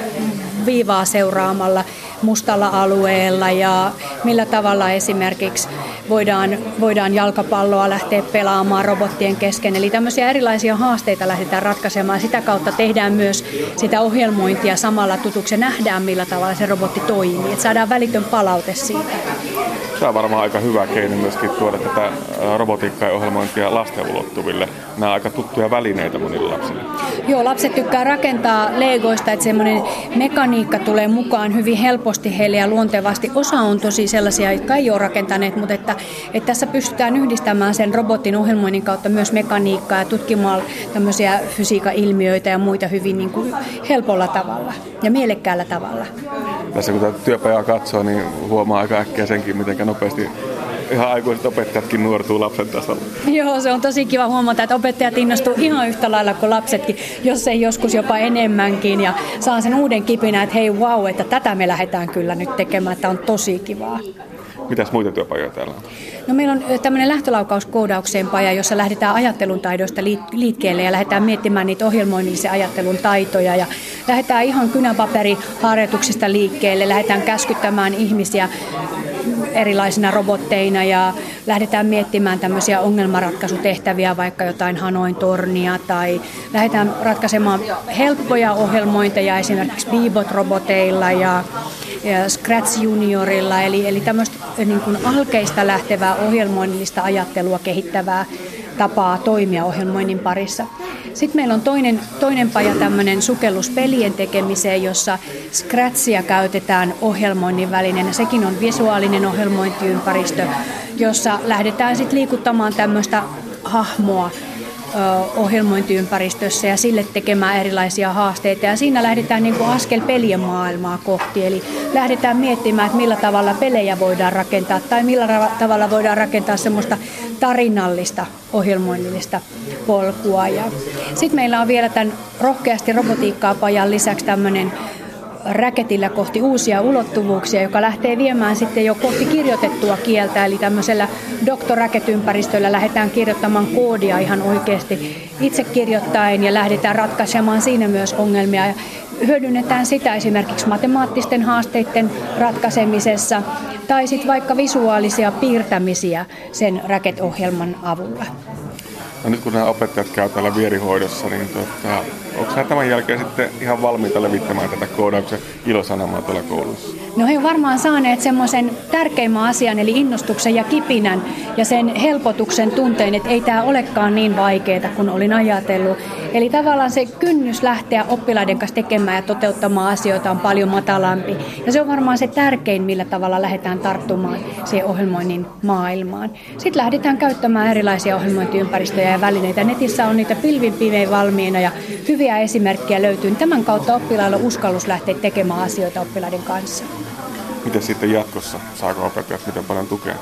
viivaa seuraamalla mustalla alueella ja millä tavalla esimerkiksi voidaan, voidaan jalkapalloa lähteä pelaamaan robottien kesken. Eli tämmöisiä erilaisia haasteita lähdetään ratkaisemaan. Sitä kautta tehdään myös sitä ohjelmointia samalla tutuksi ja nähdään, millä tavalla se robotti toimii. Että saadaan välitön palaute siitä. Tämä on varmaan aika hyvä keino myöskin tuoda tätä robotiikkaa ja ohjelmointia lasten ulottuville. Nämä ovat aika tuttuja välineitä monille lapsille. Joo, lapset tykkää rakentaa legoista, että semmoinen mekaniikka tulee mukaan hyvin helposti heille ja luontevasti. Osa on tosi sellaisia, jotka ei ole rakentaneet, mutta että, että tässä pystytään yhdistämään sen robotin ohjelmoinnin kautta myös mekaniikkaa ja tutkimaan tämmöisiä fysiikan ilmiöitä ja muita hyvin niin kuin helpolla tavalla ja mielekkäällä tavalla. Tässä kun tätä työpajaa katsoo, niin huomaa aika äkkiä senkin, miten nopeasti ihan aikuiset opettajatkin nuortuu lapsen tasolla. Joo, se on tosi kiva huomata, että opettajat innostuu ihan yhtä lailla kuin lapsetkin, jos ei joskus jopa enemmänkin. Ja saa sen uuden kipinä, että hei wow, että tätä me lähdetään kyllä nyt tekemään, että on tosi kivaa. Mitäs muita työpajoja täällä on? No meillä on tämmöinen lähtölaukauskoodaukseen paja, jossa lähdetään ajattelun taidoista liikkeelle ja lähdetään miettimään niitä ohjelmoinnillisen ajattelun taitoja ja lähdetään ihan kynäpaperiharjoituksista liikkeelle, lähdetään käskyttämään ihmisiä erilaisina robotteina ja lähdetään miettimään tämmöisiä ongelmanratkaisutehtäviä, vaikka jotain Hanoin tornia tai lähdetään ratkaisemaan helppoja ohjelmointeja esimerkiksi Beebot-roboteilla ja ja Scratch Juniorilla, eli, eli tämmöistä niin kuin alkeista lähtevää ohjelmoinnillista ajattelua kehittävää tapaa toimia ohjelmoinnin parissa. Sitten meillä on toinen, toinen paja tämmöinen sukellus pelien tekemiseen, jossa Scratchia käytetään ohjelmoinnin välineenä. Sekin on visuaalinen ohjelmointiympäristö, jossa lähdetään sitten liikuttamaan tämmöistä hahmoa ohjelmointiympäristössä ja sille tekemään erilaisia haasteita. Ja siinä lähdetään niin kuin askel pelien maailmaa kohti. Eli lähdetään miettimään, että millä tavalla pelejä voidaan rakentaa tai millä tavalla voidaan rakentaa semmoista tarinallista ohjelmoinnillista polkua. Sitten meillä on vielä tämän rohkeasti robotiikkaa pajan lisäksi tämmöinen räketillä kohti uusia ulottuvuuksia, joka lähtee viemään sitten jo kohti kirjoitettua kieltä, eli tämmöisellä doktoräketympäristöllä lähdetään kirjoittamaan koodia ihan oikeasti itse kirjoittaen ja lähdetään ratkaisemaan siinä myös ongelmia. Ja hyödynnetään sitä esimerkiksi matemaattisten haasteiden ratkaisemisessa tai sitten vaikka visuaalisia piirtämisiä sen räketohjelman avulla. No nyt kun nämä opettajat käy täällä vierihoidossa, niin tota, onko tämän jälkeen sitten ihan valmiita levittämään tätä koodauksen ilosanomaa tuolla koulussa? No he varmaan saaneet semmoisen tärkeimmän asian, eli innostuksen ja kipinän ja sen helpotuksen tunteen, että ei tämä olekaan niin vaikeaa kuin olin ajatellut. Eli tavallaan se kynnys lähteä oppilaiden kanssa tekemään ja toteuttamaan asioita on paljon matalampi. Ja se on varmaan se tärkein, millä tavalla lähdetään tarttumaan siihen ohjelmoinnin maailmaan. Sitten lähdetään käyttämään erilaisia ohjelmointiympäristöjä ja välineitä. Netissä on niitä pilvin pimein valmiina ja hyviä esimerkkejä löytyy. Tämän kautta oppilailla on uskallus lähteä tekemään asioita oppilaiden kanssa. Miten sitten jatkossa? Saako opettajat miten paljon tukea?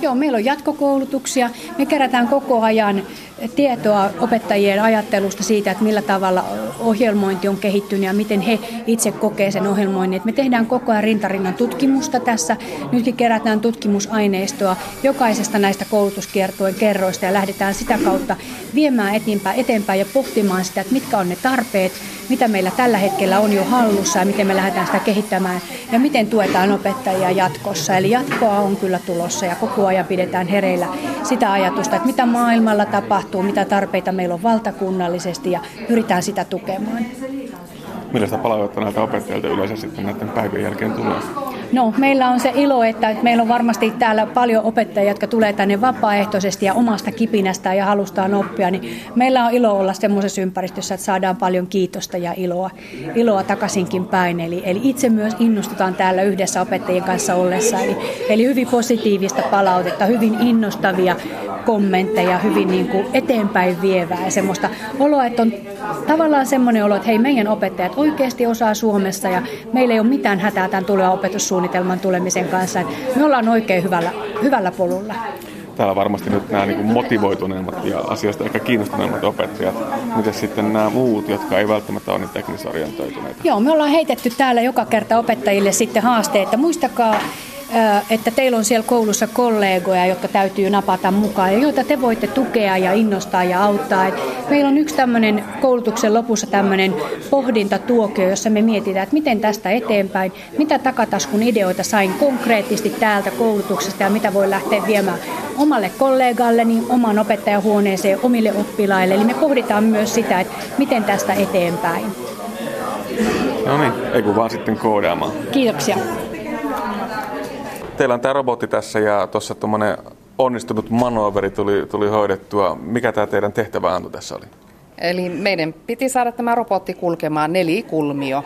Joo, meillä on jatkokoulutuksia. Me kerätään koko ajan tietoa opettajien ajattelusta siitä, että millä tavalla ohjelmointi on kehittynyt ja miten he itse kokee sen ohjelmoinnin. me tehdään koko ajan rintarinnan tutkimusta tässä. Nytkin kerätään tutkimusaineistoa jokaisesta näistä koulutuskiertojen kerroista ja lähdetään sitä kautta viemään eteenpäin, eteenpäin ja pohtimaan sitä, että mitkä on ne tarpeet, mitä meillä tällä hetkellä on jo hallussa ja miten me lähdetään sitä kehittämään ja miten tuetaan opettajia jatkossa. Eli jatkoa on kyllä tulossa ja koko ajan pidetään hereillä sitä ajatusta, että mitä maailmalla tapahtuu, mitä tarpeita meillä on valtakunnallisesti ja pyritään sitä tukemaan. Millaista palautetta näiltä opettajilta yleensä sitten näiden päivien jälkeen tulee? No, meillä on se ilo, että meillä on varmasti täällä paljon opettajia, jotka tulee tänne vapaaehtoisesti ja omasta kipinästä ja halustaan oppia. Niin meillä on ilo olla semmoisessa ympäristössä, että saadaan paljon kiitosta ja iloa, iloa takaisinkin päin. Eli, eli itse myös innostutaan täällä yhdessä opettajien kanssa ollessa. Eli, eli hyvin positiivista palautetta, hyvin innostavia kommentteja, hyvin niin kuin eteenpäin vievää ja semmoista oloa, että on tavallaan semmoinen olo, että hei meidän opettajat oikeasti osaa Suomessa ja meillä ei ole mitään hätää tämän tulevan opetussuunnitelman tulemisen kanssa. Me ollaan oikein hyvällä, hyvällä polulla täällä varmasti nyt nämä niin motivoituneemmat ja asiasta ehkä kiinnostuneemmat opettajat. Miten sitten nämä muut, jotka ei välttämättä ole niin teknisorientoituneita? Joo, me ollaan heitetty täällä joka kerta opettajille sitten haasteita. Muistakaa että teillä on siellä koulussa kollegoja, jotka täytyy napata mukaan ja joita te voitte tukea ja innostaa ja auttaa. meillä on yksi tämmöinen koulutuksen lopussa tämmöinen pohdintatuokio, jossa me mietitään, että miten tästä eteenpäin, mitä takataskun ideoita sain konkreettisesti täältä koulutuksesta ja mitä voi lähteä viemään omalle kollegalleni, oman opettajahuoneeseen, omille oppilaille. Eli me pohditaan myös sitä, että miten tästä eteenpäin. No niin, ei kun vaan sitten koodaamaan. Kiitoksia teillä on tämä robotti tässä ja tuossa tuommoinen onnistunut manoveri tuli, tuli hoidettua. Mikä tämä teidän tehtävä Antu tässä oli? Eli meidän piti saada tämä robotti kulkemaan nelikulmio.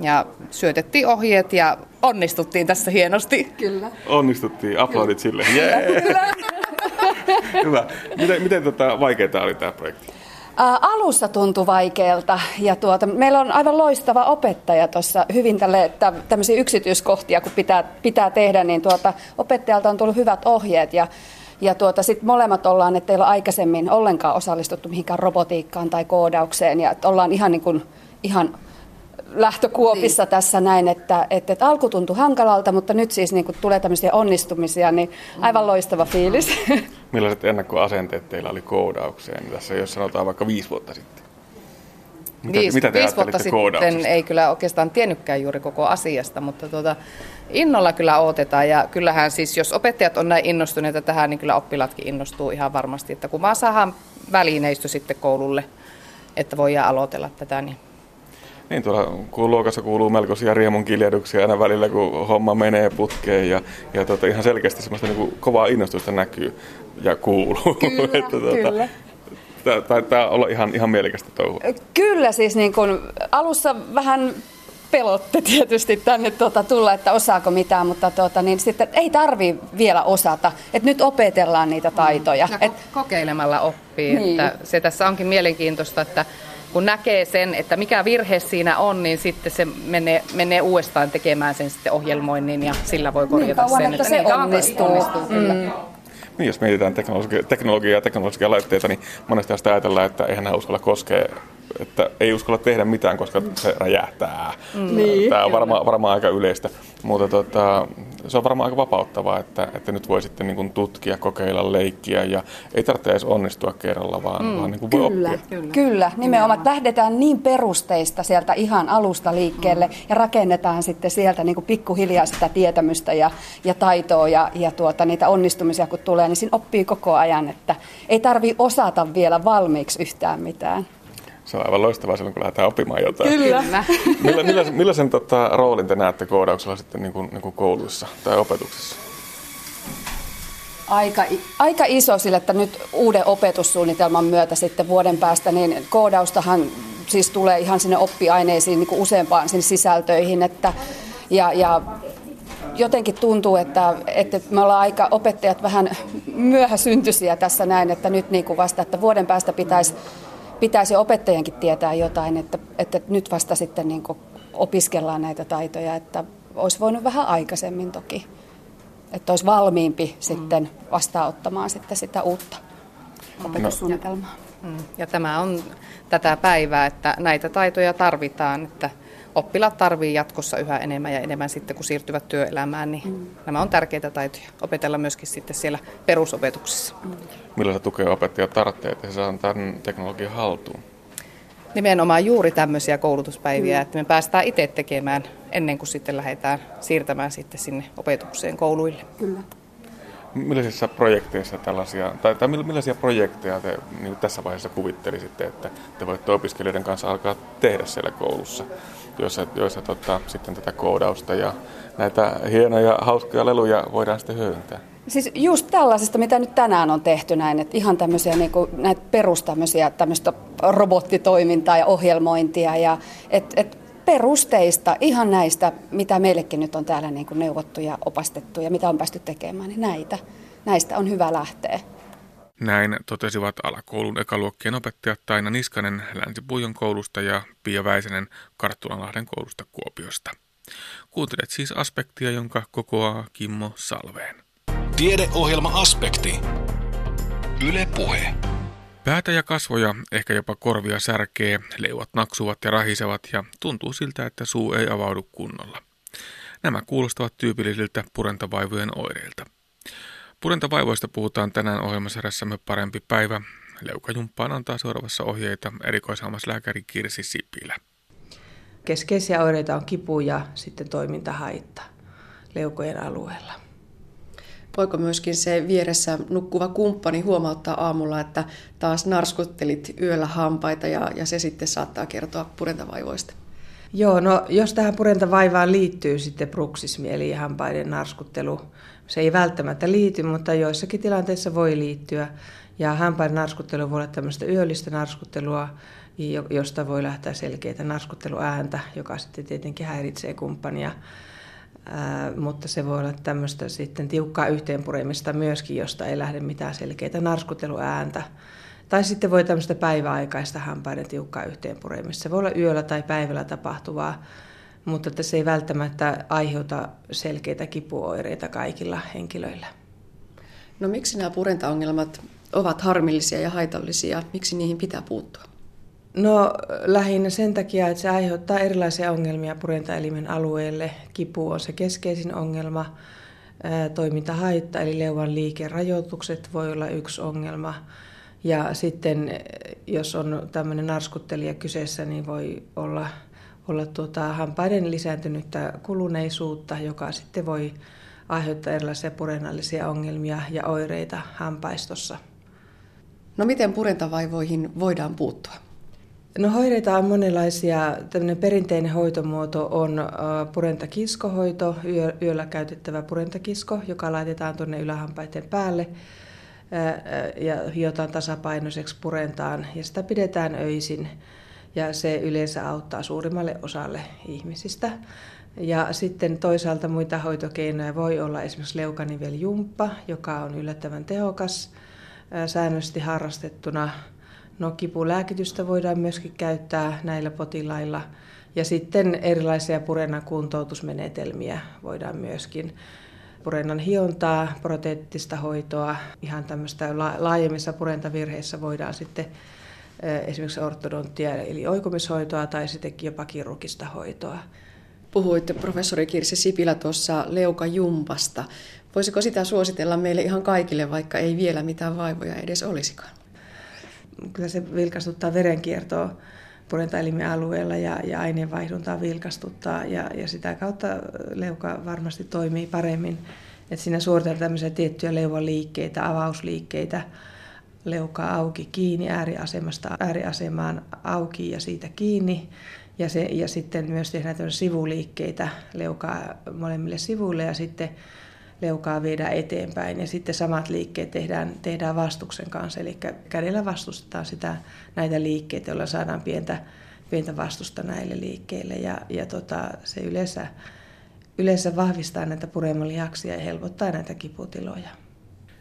Ja syötettiin ohjeet ja onnistuttiin tässä hienosti. Kyllä. Onnistuttiin, aplodit sille. Yeah. Kyllä. [LAUGHS] Hyvä. Miten, miten tota, vaikeaa oli tämä projekti? Alussa tuntui vaikealta ja tuota, meillä on aivan loistava opettaja tuossa hyvin tälle, että tämmöisiä yksityiskohtia kun pitää, pitää tehdä, niin tuota, opettajalta on tullut hyvät ohjeet ja ja tuota, sitten molemmat ollaan, että ei ole aikaisemmin ollenkaan osallistuttu mihinkään robotiikkaan tai koodaukseen ja ollaan ihan, niin kuin, ihan lähtökuopissa niin. tässä näin, että, että, että alku tuntui hankalalta, mutta nyt siis niin kun tulee tämmöisiä onnistumisia, niin aivan loistava fiilis. [LAUGHS] Millaiset ennakkoasenteet teillä oli koodaukseen tässä, jos sanotaan vaikka viisi vuotta sitten? Mitä, viisi, mitä te viisi vuotta sitten ei kyllä oikeastaan tiennytkään juuri koko asiasta, mutta tuota, innolla kyllä odotetaan ja kyllähän siis, jos opettajat on näin innostuneita tähän, niin kyllä oppilaatkin innostuu ihan varmasti, että kun vaan saadaan välineistö sitten koululle, että voidaan aloitella tätä, niin niin, tuolla kun luokassa kuuluu melkoisia riemun kiljahduksia aina välillä, kun homma menee putkeen ja, ja tota, ihan selkeästi semmoista niin kuin kovaa innostusta näkyy ja kuuluu. [LAUGHS] Kyllä, että, tuota, kyllä. Taitaa olla ihan, ihan mielekästä touhua. Kyllä, siis niin kun alussa vähän pelotte tietysti tänne tuota, tulla, että osaako mitään, mutta tuota, niin sitten ei tarvi vielä osata. Et nyt opetellaan niitä taitoja. Ja Et, kokeilemalla oppii. Niin. Että se tässä onkin mielenkiintoista, että kun näkee sen, että mikä virhe siinä on, niin sitten se menee, menee uudestaan tekemään sen sitten ohjelmoinnin ja sillä voi korjata niin kauan, sen. Että, se niin onnistuu. onnistuu kyllä. Mm. Niin, jos mietitään teknologia, teknologiaa ja teknologisia laitteita, niin monesti sitä ajatellaan, että eihän nämä uskalla koskea että ei uskalla tehdä mitään, koska se räjähtää. Mm. Niin, Tämä on varmaan varma aika yleistä, mutta tota, se on varmaan aika vapauttavaa, että, että nyt voi sitten niin kuin tutkia, kokeilla, leikkiä ja ei tarvitse edes onnistua kerralla, vaan, mm. vaan niin kuin voi kyllä, oppia. Kyllä, kyllä. nimenomaan. Että lähdetään niin perusteista sieltä ihan alusta liikkeelle mm. ja rakennetaan sitten sieltä niin kuin pikkuhiljaa sitä tietämystä ja, ja taitoa ja, ja tuota, niitä onnistumisia kun tulee, niin siinä oppii koko ajan, että ei tarvi osata vielä valmiiksi yhtään mitään. Se on aivan loistavaa silloin, kun lähdetään oppimaan jotain. Kyllä. Milla, millaisen, millaisen tota, roolin te näette koodauksella sitten niin kuin, niin kuin kouluissa tai opetuksessa? Aika, aika iso sille, että nyt uuden opetussuunnitelman myötä sitten vuoden päästä, niin koodaustahan siis tulee ihan sinne oppiaineisiin niin kuin useampaan sinne sisältöihin. Että, ja, ja jotenkin tuntuu, että, että me ollaan aika opettajat vähän myöhäsyntyisiä tässä näin, että nyt niin kuin vasta, että vuoden päästä pitäisi pitäisi opettajankin tietää jotain, että, että nyt vasta sitten niin opiskellaan näitä taitoja, että olisi voinut vähän aikaisemmin toki, että olisi valmiimpi mm. sitten vastaanottamaan sitten sitä uutta opetussuunnitelmaa. Mm. Ja tämä on tätä päivää, että näitä taitoja tarvitaan, että oppilaat tarvii jatkossa yhä enemmän ja enemmän sitten, kun siirtyvät työelämään, niin mm. nämä on tärkeitä taitoja opetella myöskin sitten siellä perusopetuksessa. Mm. Millaista tukea opettajat tarvitsee, että he saavat tämän teknologian haltuun? Nimenomaan juuri tämmöisiä koulutuspäiviä, mm. että me päästään itse tekemään ennen kuin sitten lähdetään siirtämään sitten sinne opetukseen kouluille. Kyllä. Millaisissa projekteissa tällaisia, tai, tai millaisia projekteja te niin tässä vaiheessa kuvittelisitte, että te voitte opiskelijoiden kanssa alkaa tehdä siellä koulussa? joissa, joissa tota, sitten tätä koodausta ja näitä hienoja, hauskoja leluja voidaan sitten hyödyntää. Siis just tällaisesta, mitä nyt tänään on tehty näin, että ihan tämmöisiä niin kuin, näitä perustämmöisiä tämmöistä robottitoimintaa ja ohjelmointia ja et, et perusteista, ihan näistä, mitä meillekin nyt on täällä niin kuin neuvottu ja opastettu ja mitä on päästy tekemään, niin näitä, näistä on hyvä lähteä. Näin totesivat alakoulun ekaluokkien opettajat Taina Niskanen Länsi-Puijon koulusta ja Pia Väisänen Karttulanlahden koulusta Kuopiosta. Kuuntelet siis aspektia, jonka kokoaa Kimmo Salveen. Tiedeohjelma Aspekti. Yle Puhe. Päätä ja kasvoja, ehkä jopa korvia särkee, leuat naksuvat ja rahisevat ja tuntuu siltä, että suu ei avaudu kunnolla. Nämä kuulostavat tyypillisiltä purentavaivojen oireilta. Purentavaivoista puhutaan tänään ohjelmasarjassamme Parempi päivä. Leukajumppaan antaa seuraavassa ohjeita erikoishammaslääkäri Kirsi Sipilä. Keskeisiä oireita on kipu ja sitten toimintahaitta leukojen alueella. Voiko myöskin se vieressä nukkuva kumppani huomauttaa aamulla, että taas narskuttelit yöllä hampaita ja, ja se sitten saattaa kertoa purentavaivoista? Joo, no jos tähän purentavaivaan liittyy sitten bruksismi eli hampaiden narskuttelu, se ei välttämättä liity, mutta joissakin tilanteissa voi liittyä. Ja hampaiden narskuttelu voi olla tämmöistä yöllistä narskuttelua, josta voi lähteä selkeitä narskutteluääntä, joka sitten tietenkin häiritsee kumppania. Mutta se voi olla tämmöistä sitten tiukkaa yhteenpuremista myöskin, josta ei lähde mitään selkeitä narskutteluääntä. Tai sitten voi tämmöistä päiväaikaista hampaiden tiukkaa yhteenpuremista. Se voi olla yöllä tai päivällä tapahtuvaa, mutta että se ei välttämättä aiheuta selkeitä kipuoireita kaikilla henkilöillä. No miksi nämä purentaongelmat ovat harmillisia ja haitallisia? Miksi niihin pitää puuttua? No lähinnä sen takia, että se aiheuttaa erilaisia ongelmia purentaelimen alueelle. Kipu on se keskeisin ongelma. Toimintahaitta eli leuan liikerajoitukset voi olla yksi ongelma. Ja sitten jos on tämmöinen narskuttelija kyseessä, niin voi olla, olla tuota, hampaiden lisääntynyttä kuluneisuutta, joka sitten voi aiheuttaa erilaisia purennallisia ongelmia ja oireita hampaistossa. No miten purentavaivoihin voidaan puuttua? No hoideita on monenlaisia. Tämmöinen perinteinen hoitomuoto on purentakiskohoito, yöllä käytettävä purentakisko, joka laitetaan tuonne ylähampaiden päälle ja hiotaan tasapainoiseksi purentaan ja sitä pidetään öisin ja se yleensä auttaa suurimmalle osalle ihmisistä. Ja sitten toisaalta muita hoitokeinoja voi olla esimerkiksi leukaniveljumppa, joka on yllättävän tehokas säännöllisesti harrastettuna. No kipulääkitystä voidaan myöskin käyttää näillä potilailla. Ja sitten erilaisia purennan kuntoutusmenetelmiä voidaan myöskin purennan hiontaa, proteettista hoitoa, ihan tämmöistä laajemmissa purentavirheissä voidaan sitten esimerkiksi ortodonttia eli oikumishoitoa tai sittenkin jopa kirurgista hoitoa. Puhuitte professori Kirsi Sipilä tuossa leukajumpasta. Voisiko sitä suositella meille ihan kaikille, vaikka ei vielä mitään vaivoja edes olisikaan? Kyllä se vilkastuttaa verenkiertoa purentaelimen alueella ja, ja aineenvaihduntaa vilkastuttaa ja, ja sitä kautta leuka varmasti toimii paremmin. Et siinä suoritetaan tämmöisiä tiettyjä leuvan liikkeitä, avausliikkeitä, leukaa auki kiinni ääriasemasta ääriasemaan auki ja siitä kiinni. Ja, se, ja sitten myös tehdään sivuliikkeitä leukaa molemmille sivuille ja sitten leukaa viedään eteenpäin. Ja sitten samat liikkeet tehdään, tehdään vastuksen kanssa, eli kädellä vastustetaan sitä, näitä liikkeitä, joilla saadaan pientä, pientä vastusta näille liikkeille. Ja, ja tota, se yleensä, yleensä vahvistaa näitä puremalihaksia ja helpottaa näitä kiputiloja.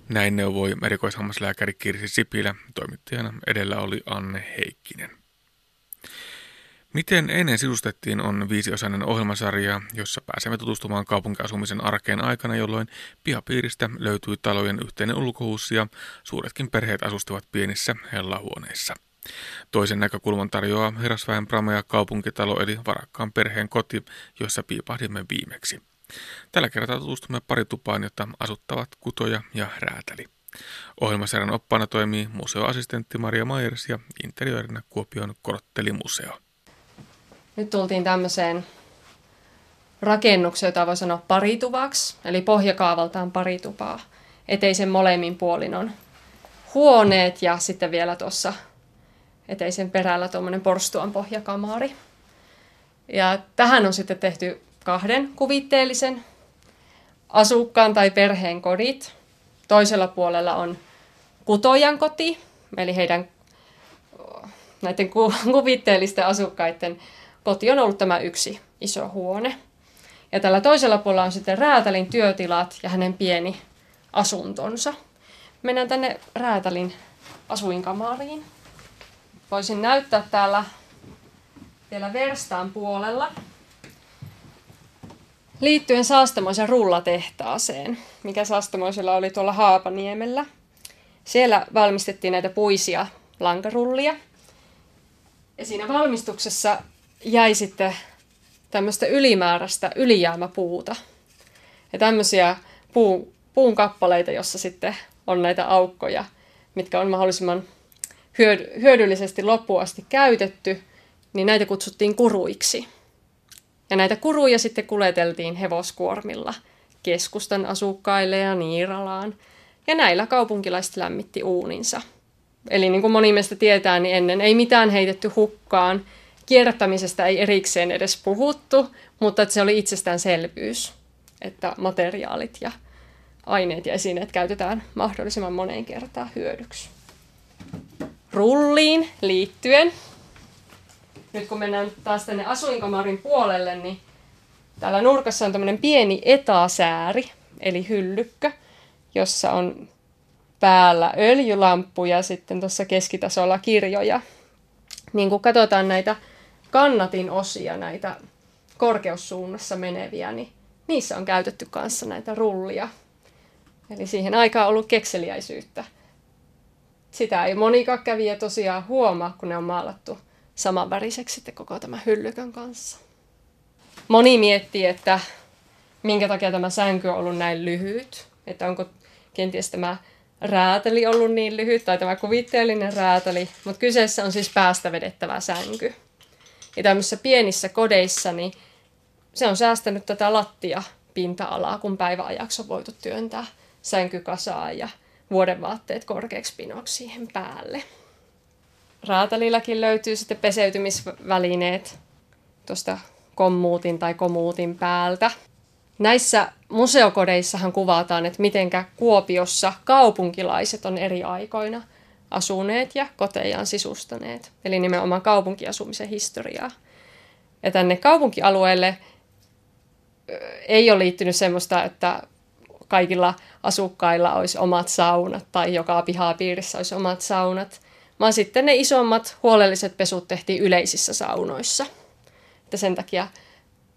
Näin neuvoi erikoishammaslääkäri Kirsi Sipilä. Toimittajana edellä oli Anne Heikkinen. Miten ennen sisustettiin on viisiosainen ohjelmasarja, jossa pääsemme tutustumaan kaupunkiasumisen arkeen aikana, jolloin pihapiiristä löytyi talojen yhteinen ulkohuus ja suuretkin perheet asustivat pienissä hellahuoneissa. Toisen näkökulman tarjoaa herrasväen Prameja kaupunkitalo eli varakkaan perheen koti, jossa piipahdimme viimeksi. Tällä kertaa tutustumme paritupaan, jota asuttavat kutoja ja räätäli. Ohjelmasarjan oppaana toimii museoassistentti Maria Myers ja interiöörinä Kuopion Korttelimuseo. Nyt tultiin tämmöiseen rakennukseen, jota voi sanoa parituvaksi, eli pohjakaavaltaan paritupaa. Eteisen molemmin puolin on huoneet ja sitten vielä tuossa eteisen perällä tuommoinen porstuan pohjakamari. Ja tähän on sitten tehty kahden kuvitteellisen asukkaan tai perheen kodit. Toisella puolella on kutojan koti, eli heidän näiden [LAUGHS] kuvitteellisten asukkaiden koti on ollut tämä yksi iso huone. Ja tällä toisella puolella on sitten Räätälin työtilat ja hänen pieni asuntonsa. Mennään tänne Räätälin asuinkamariin. Voisin näyttää täällä vielä verstaan puolella liittyen Saastamoisen rullatehtaaseen, mikä Saastamoisella oli tuolla Haapaniemellä. Siellä valmistettiin näitä puisia lankarullia. Ja siinä valmistuksessa jäi sitten tämmöistä ylimääräistä ylijäämäpuuta. Ja tämmöisiä puu, puun kappaleita, jossa sitten on näitä aukkoja, mitkä on mahdollisimman hyödyllisesti loppuun asti käytetty, niin näitä kutsuttiin kuruiksi. Ja näitä kuruja sitten kuljeteltiin hevoskuormilla keskustan asukkaille ja Niiralaan. Ja näillä kaupunkilaiset lämmitti uuninsa. Eli niin kuin moni meistä tietää, niin ennen ei mitään heitetty hukkaan, kierrättämisestä ei erikseen edes puhuttu, mutta että se oli itsestäänselvyys, että materiaalit ja aineet ja esineet käytetään mahdollisimman moneen kertaan hyödyksi. Rulliin liittyen, nyt kun mennään taas tänne asuinkamarin puolelle, niin täällä nurkassa on tämmöinen pieni etasääri, eli hyllykkö, jossa on päällä öljylamppu ja sitten tuossa keskitasolla kirjoja. Niin kun katsotaan näitä kannatin osia, näitä korkeussuunnassa meneviä, niin niissä on käytetty kanssa näitä rullia. Eli siihen aikaan on ollut kekseliäisyyttä. Sitä ei monikaan kävijä tosiaan huomaa, kun ne on maalattu samanväriseksi sitten koko tämä hyllykön kanssa. Moni miettii, että minkä takia tämä sänky on ollut näin lyhyt, että onko kenties tämä rääteli ollut niin lyhyt tai tämä kuvitteellinen rääteli, mutta kyseessä on siis päästä vedettävä sänky. Ja tämmöisissä pienissä kodeissa niin se on säästänyt tätä lattia pinta-alaa, kun päiväajaksi on voitu työntää sänkykasaa ja vuodenvaatteet korkeaksi pinoksi siihen päälle. Raatalilläkin löytyy sitten peseytymisvälineet tuosta kommuutin tai komuutin päältä. Näissä museokodeissahan kuvataan, että mitenkä Kuopiossa kaupunkilaiset on eri aikoina asuneet ja kotejaan sisustaneet. Eli nimenomaan kaupunkiasumisen historiaa. Ja tänne kaupunkialueelle ei ole liittynyt semmoista, että kaikilla asukkailla olisi omat saunat tai joka pihapiirissä olisi omat saunat, vaan sitten ne isommat huolelliset pesut tehtiin yleisissä saunoissa. Että sen takia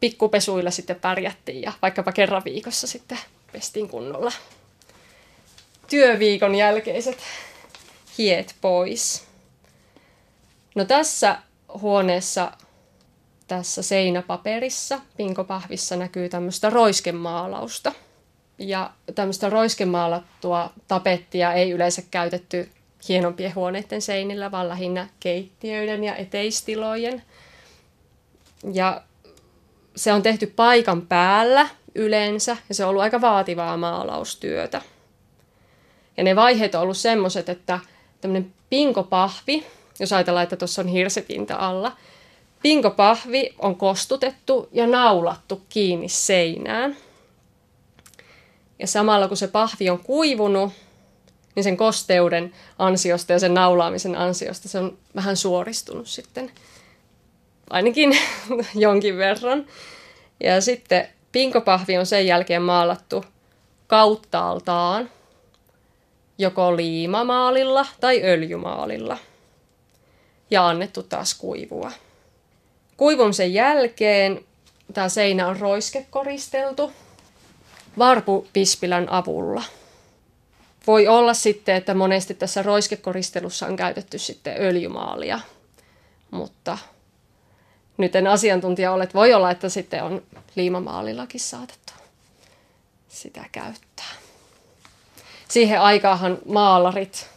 pikkupesuilla sitten pärjättiin ja vaikkapa kerran viikossa sitten pestiin kunnolla. Työviikon jälkeiset hiet pois. No tässä huoneessa, tässä seinäpaperissa, pinkopahvissa näkyy tämmöistä roiskemaalausta. Ja tämmöistä roiskemaalattua tapettia ei yleensä käytetty hienompien huoneiden seinillä, vaan lähinnä keittiöiden ja eteistilojen. Ja se on tehty paikan päällä yleensä ja se on ollut aika vaativaa maalaustyötä. Ja ne vaiheet on ollut semmoiset, että tämmöinen pinkopahvi, jos ajatellaan, että tuossa on hirsipinta alla, pinkopahvi on kostutettu ja naulattu kiinni seinään. Ja samalla kun se pahvi on kuivunut, niin sen kosteuden ansiosta ja sen naulaamisen ansiosta se on vähän suoristunut sitten ainakin [LAUGHS] jonkin verran. Ja sitten pinkopahvi on sen jälkeen maalattu kauttaaltaan joko liimamaalilla tai öljymaalilla ja annettu taas kuivua. Kuivumisen jälkeen tämä seinä on roiskekoristeltu varpupispilän avulla. Voi olla sitten, että monesti tässä roiskekoristelussa on käytetty sitten öljymaalia, mutta nyt en asiantuntija ole, voi olla, että sitten on liimamaalillakin saatettu sitä käyttää. Siihen aikaahan maalarit,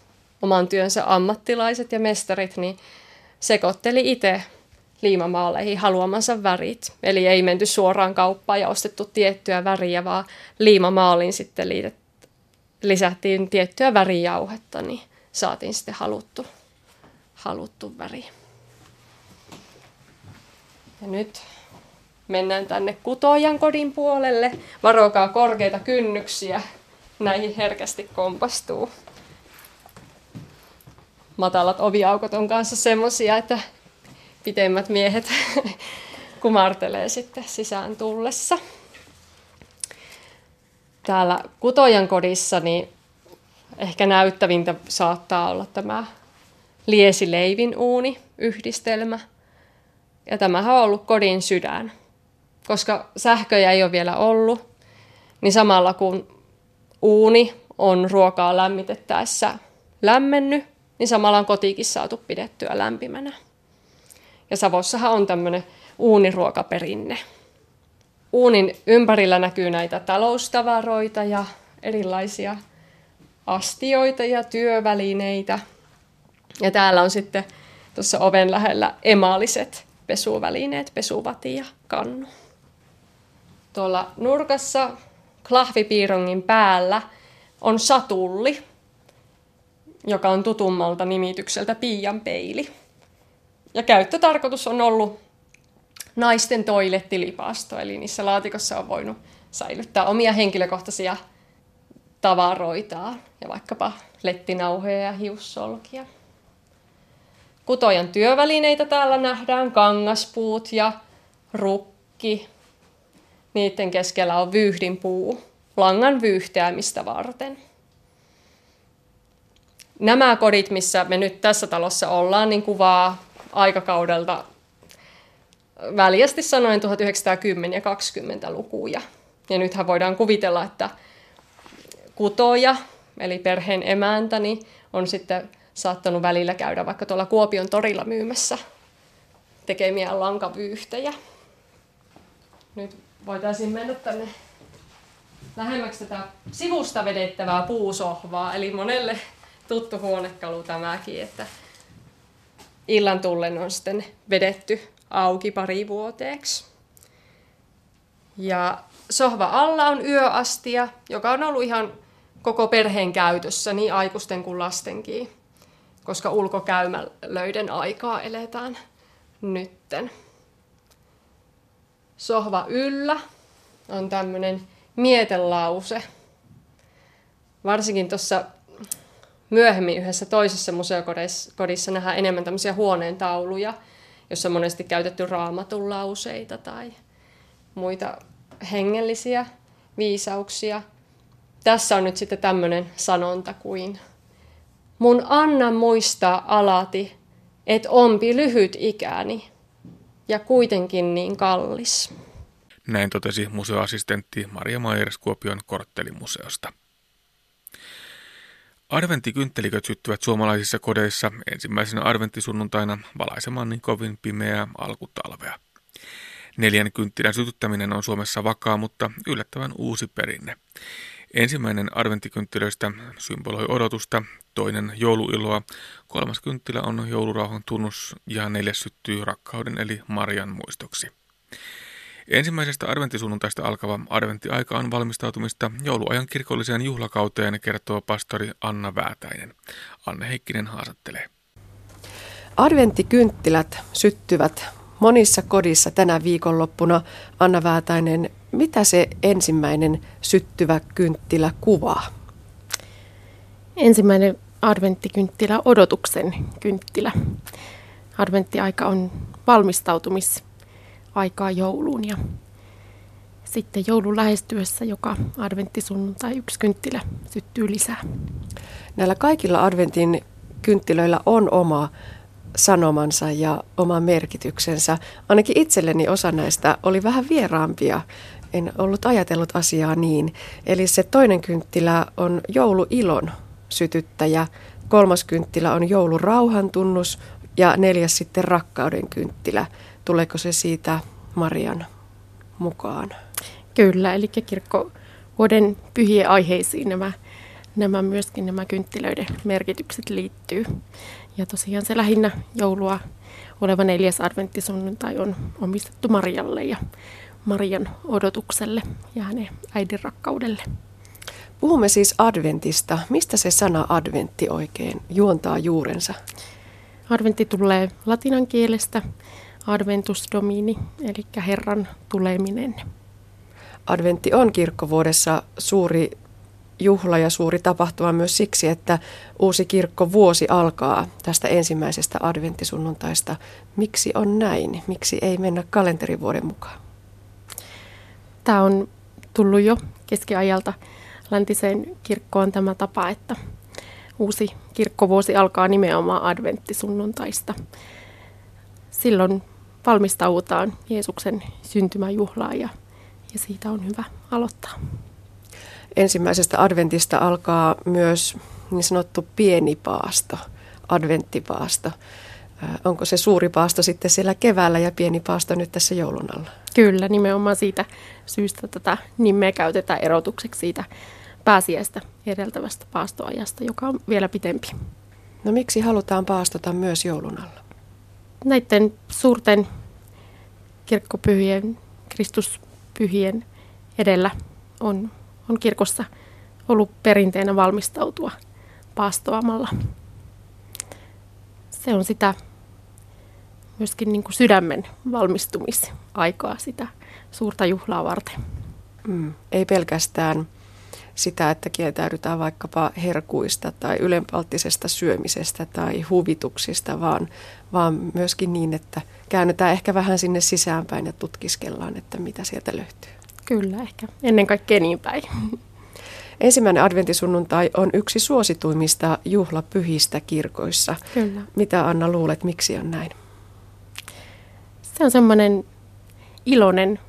oman työnsä ammattilaiset ja mestarit, niin sekoitteli itse liimamaaleihin haluamansa värit. Eli ei menty suoraan kauppaan ja ostettu tiettyä väriä, vaan liimamaaliin sitten liitet, lisättiin tiettyä värijauhetta, niin saatiin sitten haluttu, haluttu väri. Ja nyt mennään tänne kutojan kodin puolelle. Varokaa korkeita kynnyksiä. Näihin herkästi kompastuu. Matalat oviaukot on kanssa semmosia, että pitemmät miehet [LAUGHS] kumartelee sitten sisään tullessa. Täällä kutojan kodissa niin ehkä näyttävintä saattaa olla tämä liesileivin uuni yhdistelmä – ja tämähän on ollut kodin sydän. Koska sähköjä ei ole vielä ollut, niin samalla kun uuni on ruokaa lämmitettäessä lämmennyt, niin samalla on kotikin saatu pidettyä lämpimänä. Ja Savossahan on tämmöinen uuniruokaperinne. Uunin ympärillä näkyy näitä taloustavaroita ja erilaisia astioita ja työvälineitä. Ja täällä on sitten tuossa oven lähellä emaaliset pesuvälineet, pesuvati ja kannu. Tuolla nurkassa klahvipiirongin päällä on satulli, joka on tutummalta nimitykseltä piian peili. Ja käyttötarkoitus on ollut naisten toilettilipasto, eli niissä laatikossa on voinut säilyttää omia henkilökohtaisia tavaroitaan ja vaikkapa lettinauhoja ja hiussolkia. Kutojan työvälineitä täällä nähdään, kangaspuut ja rukki. Niiden keskellä on vyyhdinpuu, langan vyyhteämistä varten. Nämä kodit, missä me nyt tässä talossa ollaan, niin kuvaa aikakaudelta väljästi sanoen 1910- ja 20-lukuja. Ja nythän voidaan kuvitella, että kutoja, eli perheen emäntäni, on sitten saattanut välillä käydä vaikka tuolla Kuopion torilla myymässä tekemiä lankavyyhtejä. Nyt voitaisiin mennä tänne lähemmäksi tätä sivusta vedettävää puusohvaa, eli monelle tuttu huonekalu tämäkin, että illan tullen on sitten vedetty auki pari vuoteeksi. Ja sohva alla on yöastia, joka on ollut ihan koko perheen käytössä, niin aikuisten kuin lastenkin, koska ulkokäymälöiden aikaa eletään nytten. Sohva yllä on tämmöinen mietelause. Varsinkin tuossa myöhemmin yhdessä toisessa museokodissa nähdään enemmän tämmöisiä huoneen tauluja, jossa on monesti käytetty raamatun lauseita tai muita hengellisiä viisauksia. Tässä on nyt sitten tämmöinen sanonta kuin Mun anna muistaa alati, et ompi lyhyt ikäni ja kuitenkin niin kallis. Näin totesi museoassistentti Maria Maiers Kuopion korttelimuseosta. Adventtikynttelikot syttyvät suomalaisissa kodeissa ensimmäisenä adventtisunnuntaina valaisemaan niin kovin pimeää alkutalvea. Neljän kynttilän sytyttäminen on Suomessa vakaa, mutta yllättävän uusi perinne. Ensimmäinen adventtikynttilöistä symboloi odotusta, toinen jouluiloa, kolmas kynttilä on joulurauhan tunnus ja neljäs syttyy rakkauden eli Marian muistoksi. Ensimmäisestä adventtisunnuntaista alkava adventtiaika on valmistautumista jouluajan kirkolliseen juhlakauteen, kertoo pastori Anna Väätäinen. Anne Heikkinen haastattelee. Adventtikynttilät syttyvät monissa kodissa tänä viikonloppuna. Anna Väätäinen, mitä se ensimmäinen syttyvä kynttilä kuvaa? Ensimmäinen adventtikynttilä odotuksen kynttilä. Adventtiaika on valmistautumis aikaa jouluun ja sitten joulun lähestyessä joka adventtisunnuntai yksi kynttilä syttyy lisää. Näillä kaikilla adventin kynttilöillä on oma sanomansa ja oma merkityksensä. Ainakin itselleni osa näistä oli vähän vieraampia. En ollut ajatellut asiaa niin. Eli se toinen kynttilä on jouluilon sytyttäjä, kolmas kynttilä on joulurauhan tunnus ja neljäs sitten rakkauden kynttilä – Tuleeko se siitä Marian mukaan? Kyllä, eli kirkkovuoden pyhien aiheisiin nämä, nämä myöskin nämä kynttilöiden merkitykset liittyy. Ja tosiaan se lähinnä joulua oleva neljäs adventtisunnuntai on omistettu Marialle ja Marian odotukselle ja hänen äidin rakkaudelle. Puhumme siis adventista. Mistä se sana adventti oikein juontaa juurensa? Adventti tulee latinan kielestä Adventus Domini, eli Herran tuleminen. Adventti on kirkkovuodessa suuri juhla ja suuri tapahtuma myös siksi, että uusi kirkkovuosi alkaa tästä ensimmäisestä adventtisunnuntaista. Miksi on näin? Miksi ei mennä kalenterivuoden mukaan? Tämä on tullut jo keskiajalta läntiseen kirkkoon tämä tapa, että uusi kirkkovuosi alkaa nimenomaan adventtisunnuntaista. Silloin valmistaudutaan Jeesuksen syntymäjuhlaan ja, ja siitä on hyvä aloittaa. Ensimmäisestä adventista alkaa myös niin sanottu pieni paasto, adventtipaasto. Onko se suuri paasto sitten siellä keväällä ja pieni paasto nyt tässä joulun alla? Kyllä, nimenomaan siitä syystä tätä nimeä käytetään erotukseksi siitä pääsiäistä edeltävästä paastoajasta, joka on vielä pitempi. No miksi halutaan paastota myös joulun alla? näiden suurten kirkkopyhien, Kristuspyhien edellä on, on kirkossa ollut perinteenä valmistautua paastoamalla. Se on sitä myöskin niin kuin sydämen valmistumisaikaa sitä suurta juhlaa varten. Mm, ei pelkästään sitä, että kieltäydytään vaikkapa herkuista tai ylenpalttisesta syömisestä tai huvituksista, vaan, vaan myöskin niin, että käännytään ehkä vähän sinne sisäänpäin ja tutkiskellaan, että mitä sieltä löytyy. Kyllä, ehkä ennen kaikkea niin päin. Ensimmäinen adventisunnuntai on yksi suosituimmista juhlapyhistä kirkoissa. Kyllä. Mitä Anna luulet, miksi on näin? Se on semmoinen iloinen,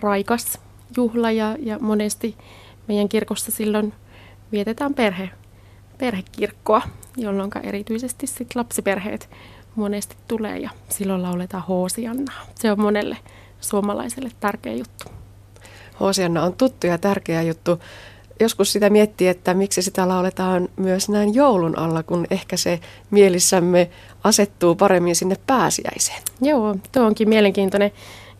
raikas juhla ja, ja monesti meidän kirkossa silloin vietetään perhe, perhekirkkoa, jolloin erityisesti sit lapsiperheet monesti tulee ja silloin lauletaan Hoosiannaa. Se on monelle suomalaiselle tärkeä juttu. Hoosianna on tuttu ja tärkeä juttu. Joskus sitä miettii, että miksi sitä lauletaan myös näin joulun alla, kun ehkä se mielissämme asettuu paremmin sinne pääsiäiseen. Joo, tuo onkin mielenkiintoinen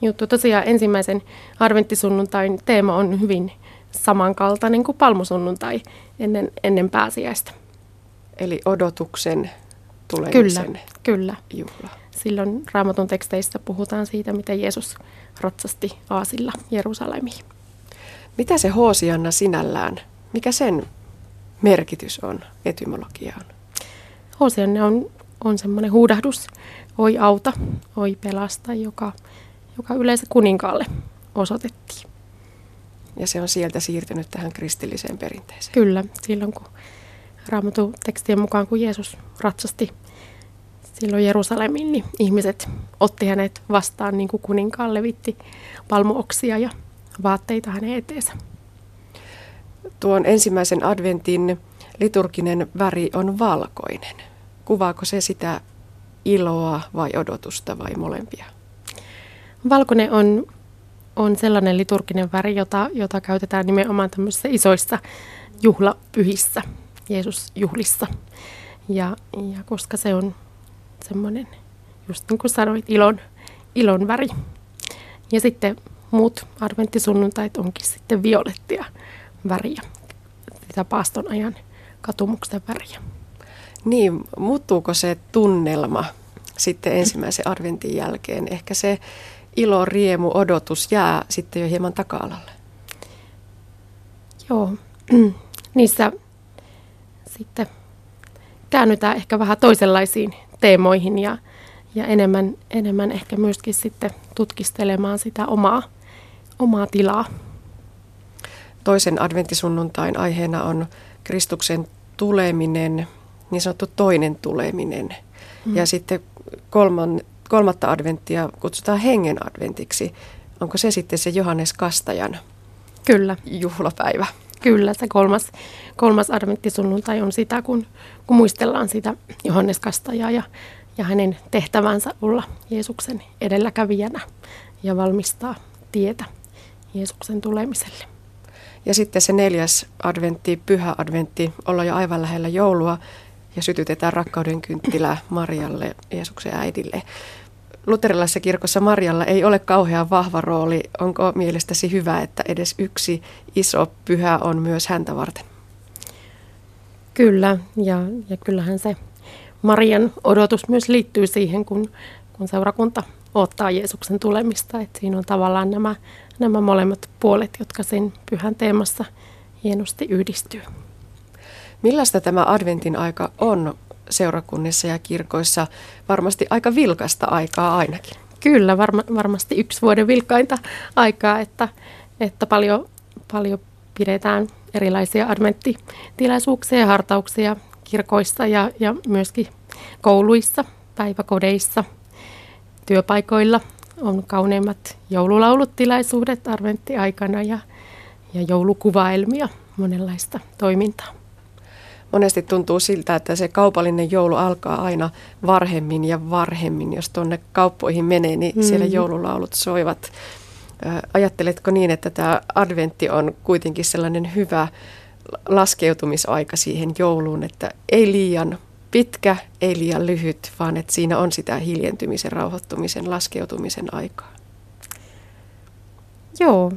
juttu. Tosiaan ensimmäisen adventtisunnuntain teema on hyvin samankaltainen kuin palmusunnuntai ennen, ennen pääsiäistä. Eli odotuksen tulemisen kyllä, kyllä. juhla. Silloin raamatun teksteissä puhutaan siitä, miten Jeesus ratsasti aasilla Jerusalemiin. Mitä se Hoosianna sinällään, mikä sen merkitys on etymologiaan? Hoosianna on, on semmoinen huudahdus, oi auta, oi pelasta, joka, joka yleensä kuninkaalle osoitettiin. Ja se on sieltä siirtynyt tähän kristilliseen perinteeseen. Kyllä, silloin kun raamatun tekstien mukaan, kun Jeesus ratsasti silloin Jerusalemiin, niin ihmiset otti hänet vastaan niin kuin kuninkaan levitti palmuoksia ja vaatteita hänen eteensä. Tuon ensimmäisen adventin liturginen väri on valkoinen. Kuvaako se sitä iloa vai odotusta vai molempia? Valkoinen on, on sellainen liturginen väri, jota, jota käytetään nimenomaan tämmöisissä isoissa juhlapyhissä, Jeesus-juhlissa. Ja, ja koska se on semmoinen, just niin kuin sanoit, ilon, ilon väri. Ja sitten muut adventtisunnuntait onkin sitten violettia väriä, sitä paaston ajan katumuksen väriä. Niin, muuttuuko se tunnelma sitten ensimmäisen adventin jälkeen? Ehkä se ilo, riemu, odotus jää sitten jo hieman taka-alalle. Joo, [CLEARS THROAT] niissä sitten käännytään ehkä vähän toisenlaisiin teemoihin ja, ja enemmän, enemmän ehkä myöskin sitten tutkistelemaan sitä omaa, omaa tilaa. Toisen adventisunnuntain aiheena on Kristuksen tuleminen, niin sanottu toinen tuleminen. Mm. Ja sitten kolman, kolmatta adventtia kutsutaan hengen adventiksi. Onko se sitten se Johannes Kastajan Kyllä. juhlapäivä? Kyllä, se kolmas, kolmas adventtisunnuntai on sitä, kun, kun muistellaan sitä Johannes Kastajaa ja, ja hänen tehtävänsä olla Jeesuksen edelläkävijänä ja valmistaa tietä Jeesuksen tulemiselle. Ja sitten se neljäs adventti, pyhä adventti, olla jo aivan lähellä joulua ja sytytetään rakkauden kynttilää Marialle, Jeesuksen äidille luterilaisessa kirkossa Marjalla ei ole kauhean vahva rooli. Onko mielestäsi hyvä, että edes yksi iso pyhä on myös häntä varten? Kyllä, ja, ja kyllähän se Marian odotus myös liittyy siihen, kun, kun seurakunta ottaa Jeesuksen tulemista. Että siinä on tavallaan nämä, nämä molemmat puolet, jotka sen pyhän teemassa hienosti yhdistyy. Millaista tämä adventin aika on seurakunnissa ja kirkoissa varmasti aika vilkasta aikaa ainakin. Kyllä, varma, varmasti yksi vuoden vilkainta aikaa, että, että paljon, paljon pidetään erilaisia adventtitilaisuuksia ja hartauksia kirkoissa ja, ja myöskin kouluissa, päiväkodeissa, työpaikoilla on kauneimmat joululaulutilaisuudet adventtiaikana ja, ja joulukuvaelmia, monenlaista toimintaa monesti tuntuu siltä, että se kaupallinen joulu alkaa aina varhemmin ja varhemmin. Jos tuonne kauppoihin menee, niin mm. siellä joululaulut soivat. Ajatteletko niin, että tämä adventti on kuitenkin sellainen hyvä laskeutumisaika siihen jouluun, että ei liian pitkä, ei liian lyhyt, vaan että siinä on sitä hiljentymisen, rauhoittumisen, laskeutumisen aikaa? Joo,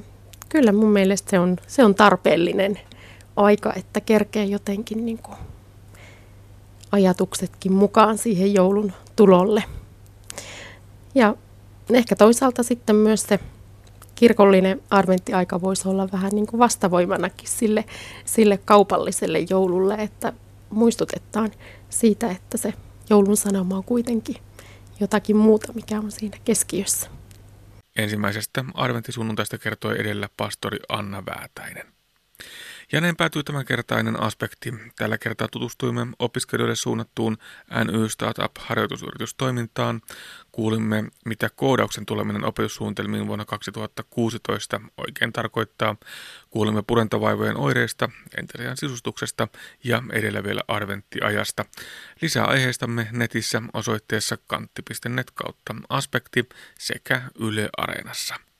kyllä mun mielestä se on, se on tarpeellinen aika, että kerkee jotenkin niin kuin ajatuksetkin mukaan siihen joulun tulolle. Ja ehkä toisaalta sitten myös se kirkollinen adventtiaika voisi olla vähän niin kuin vastavoimanakin sille, sille kaupalliselle joululle, että muistutetaan siitä, että se joulun sanoma on kuitenkin jotakin muuta, mikä on siinä keskiössä. Ensimmäisestä adventtisunnuntaista kertoi edellä pastori Anna Väätäinen. Ja näin päätyy tämänkertainen aspekti. Tällä kertaa tutustuimme opiskelijoille suunnattuun NY Startup harjoitusyritystoimintaan. Kuulimme, mitä koodauksen tuleminen opetussuunnitelmiin vuonna 2016 oikein tarkoittaa. Kuulimme purentavaivojen oireista, enterian sisustuksesta ja edellä vielä adventtiajasta. Lisää aiheistamme netissä osoitteessa kantti.net kautta aspekti sekä Yle Areenassa.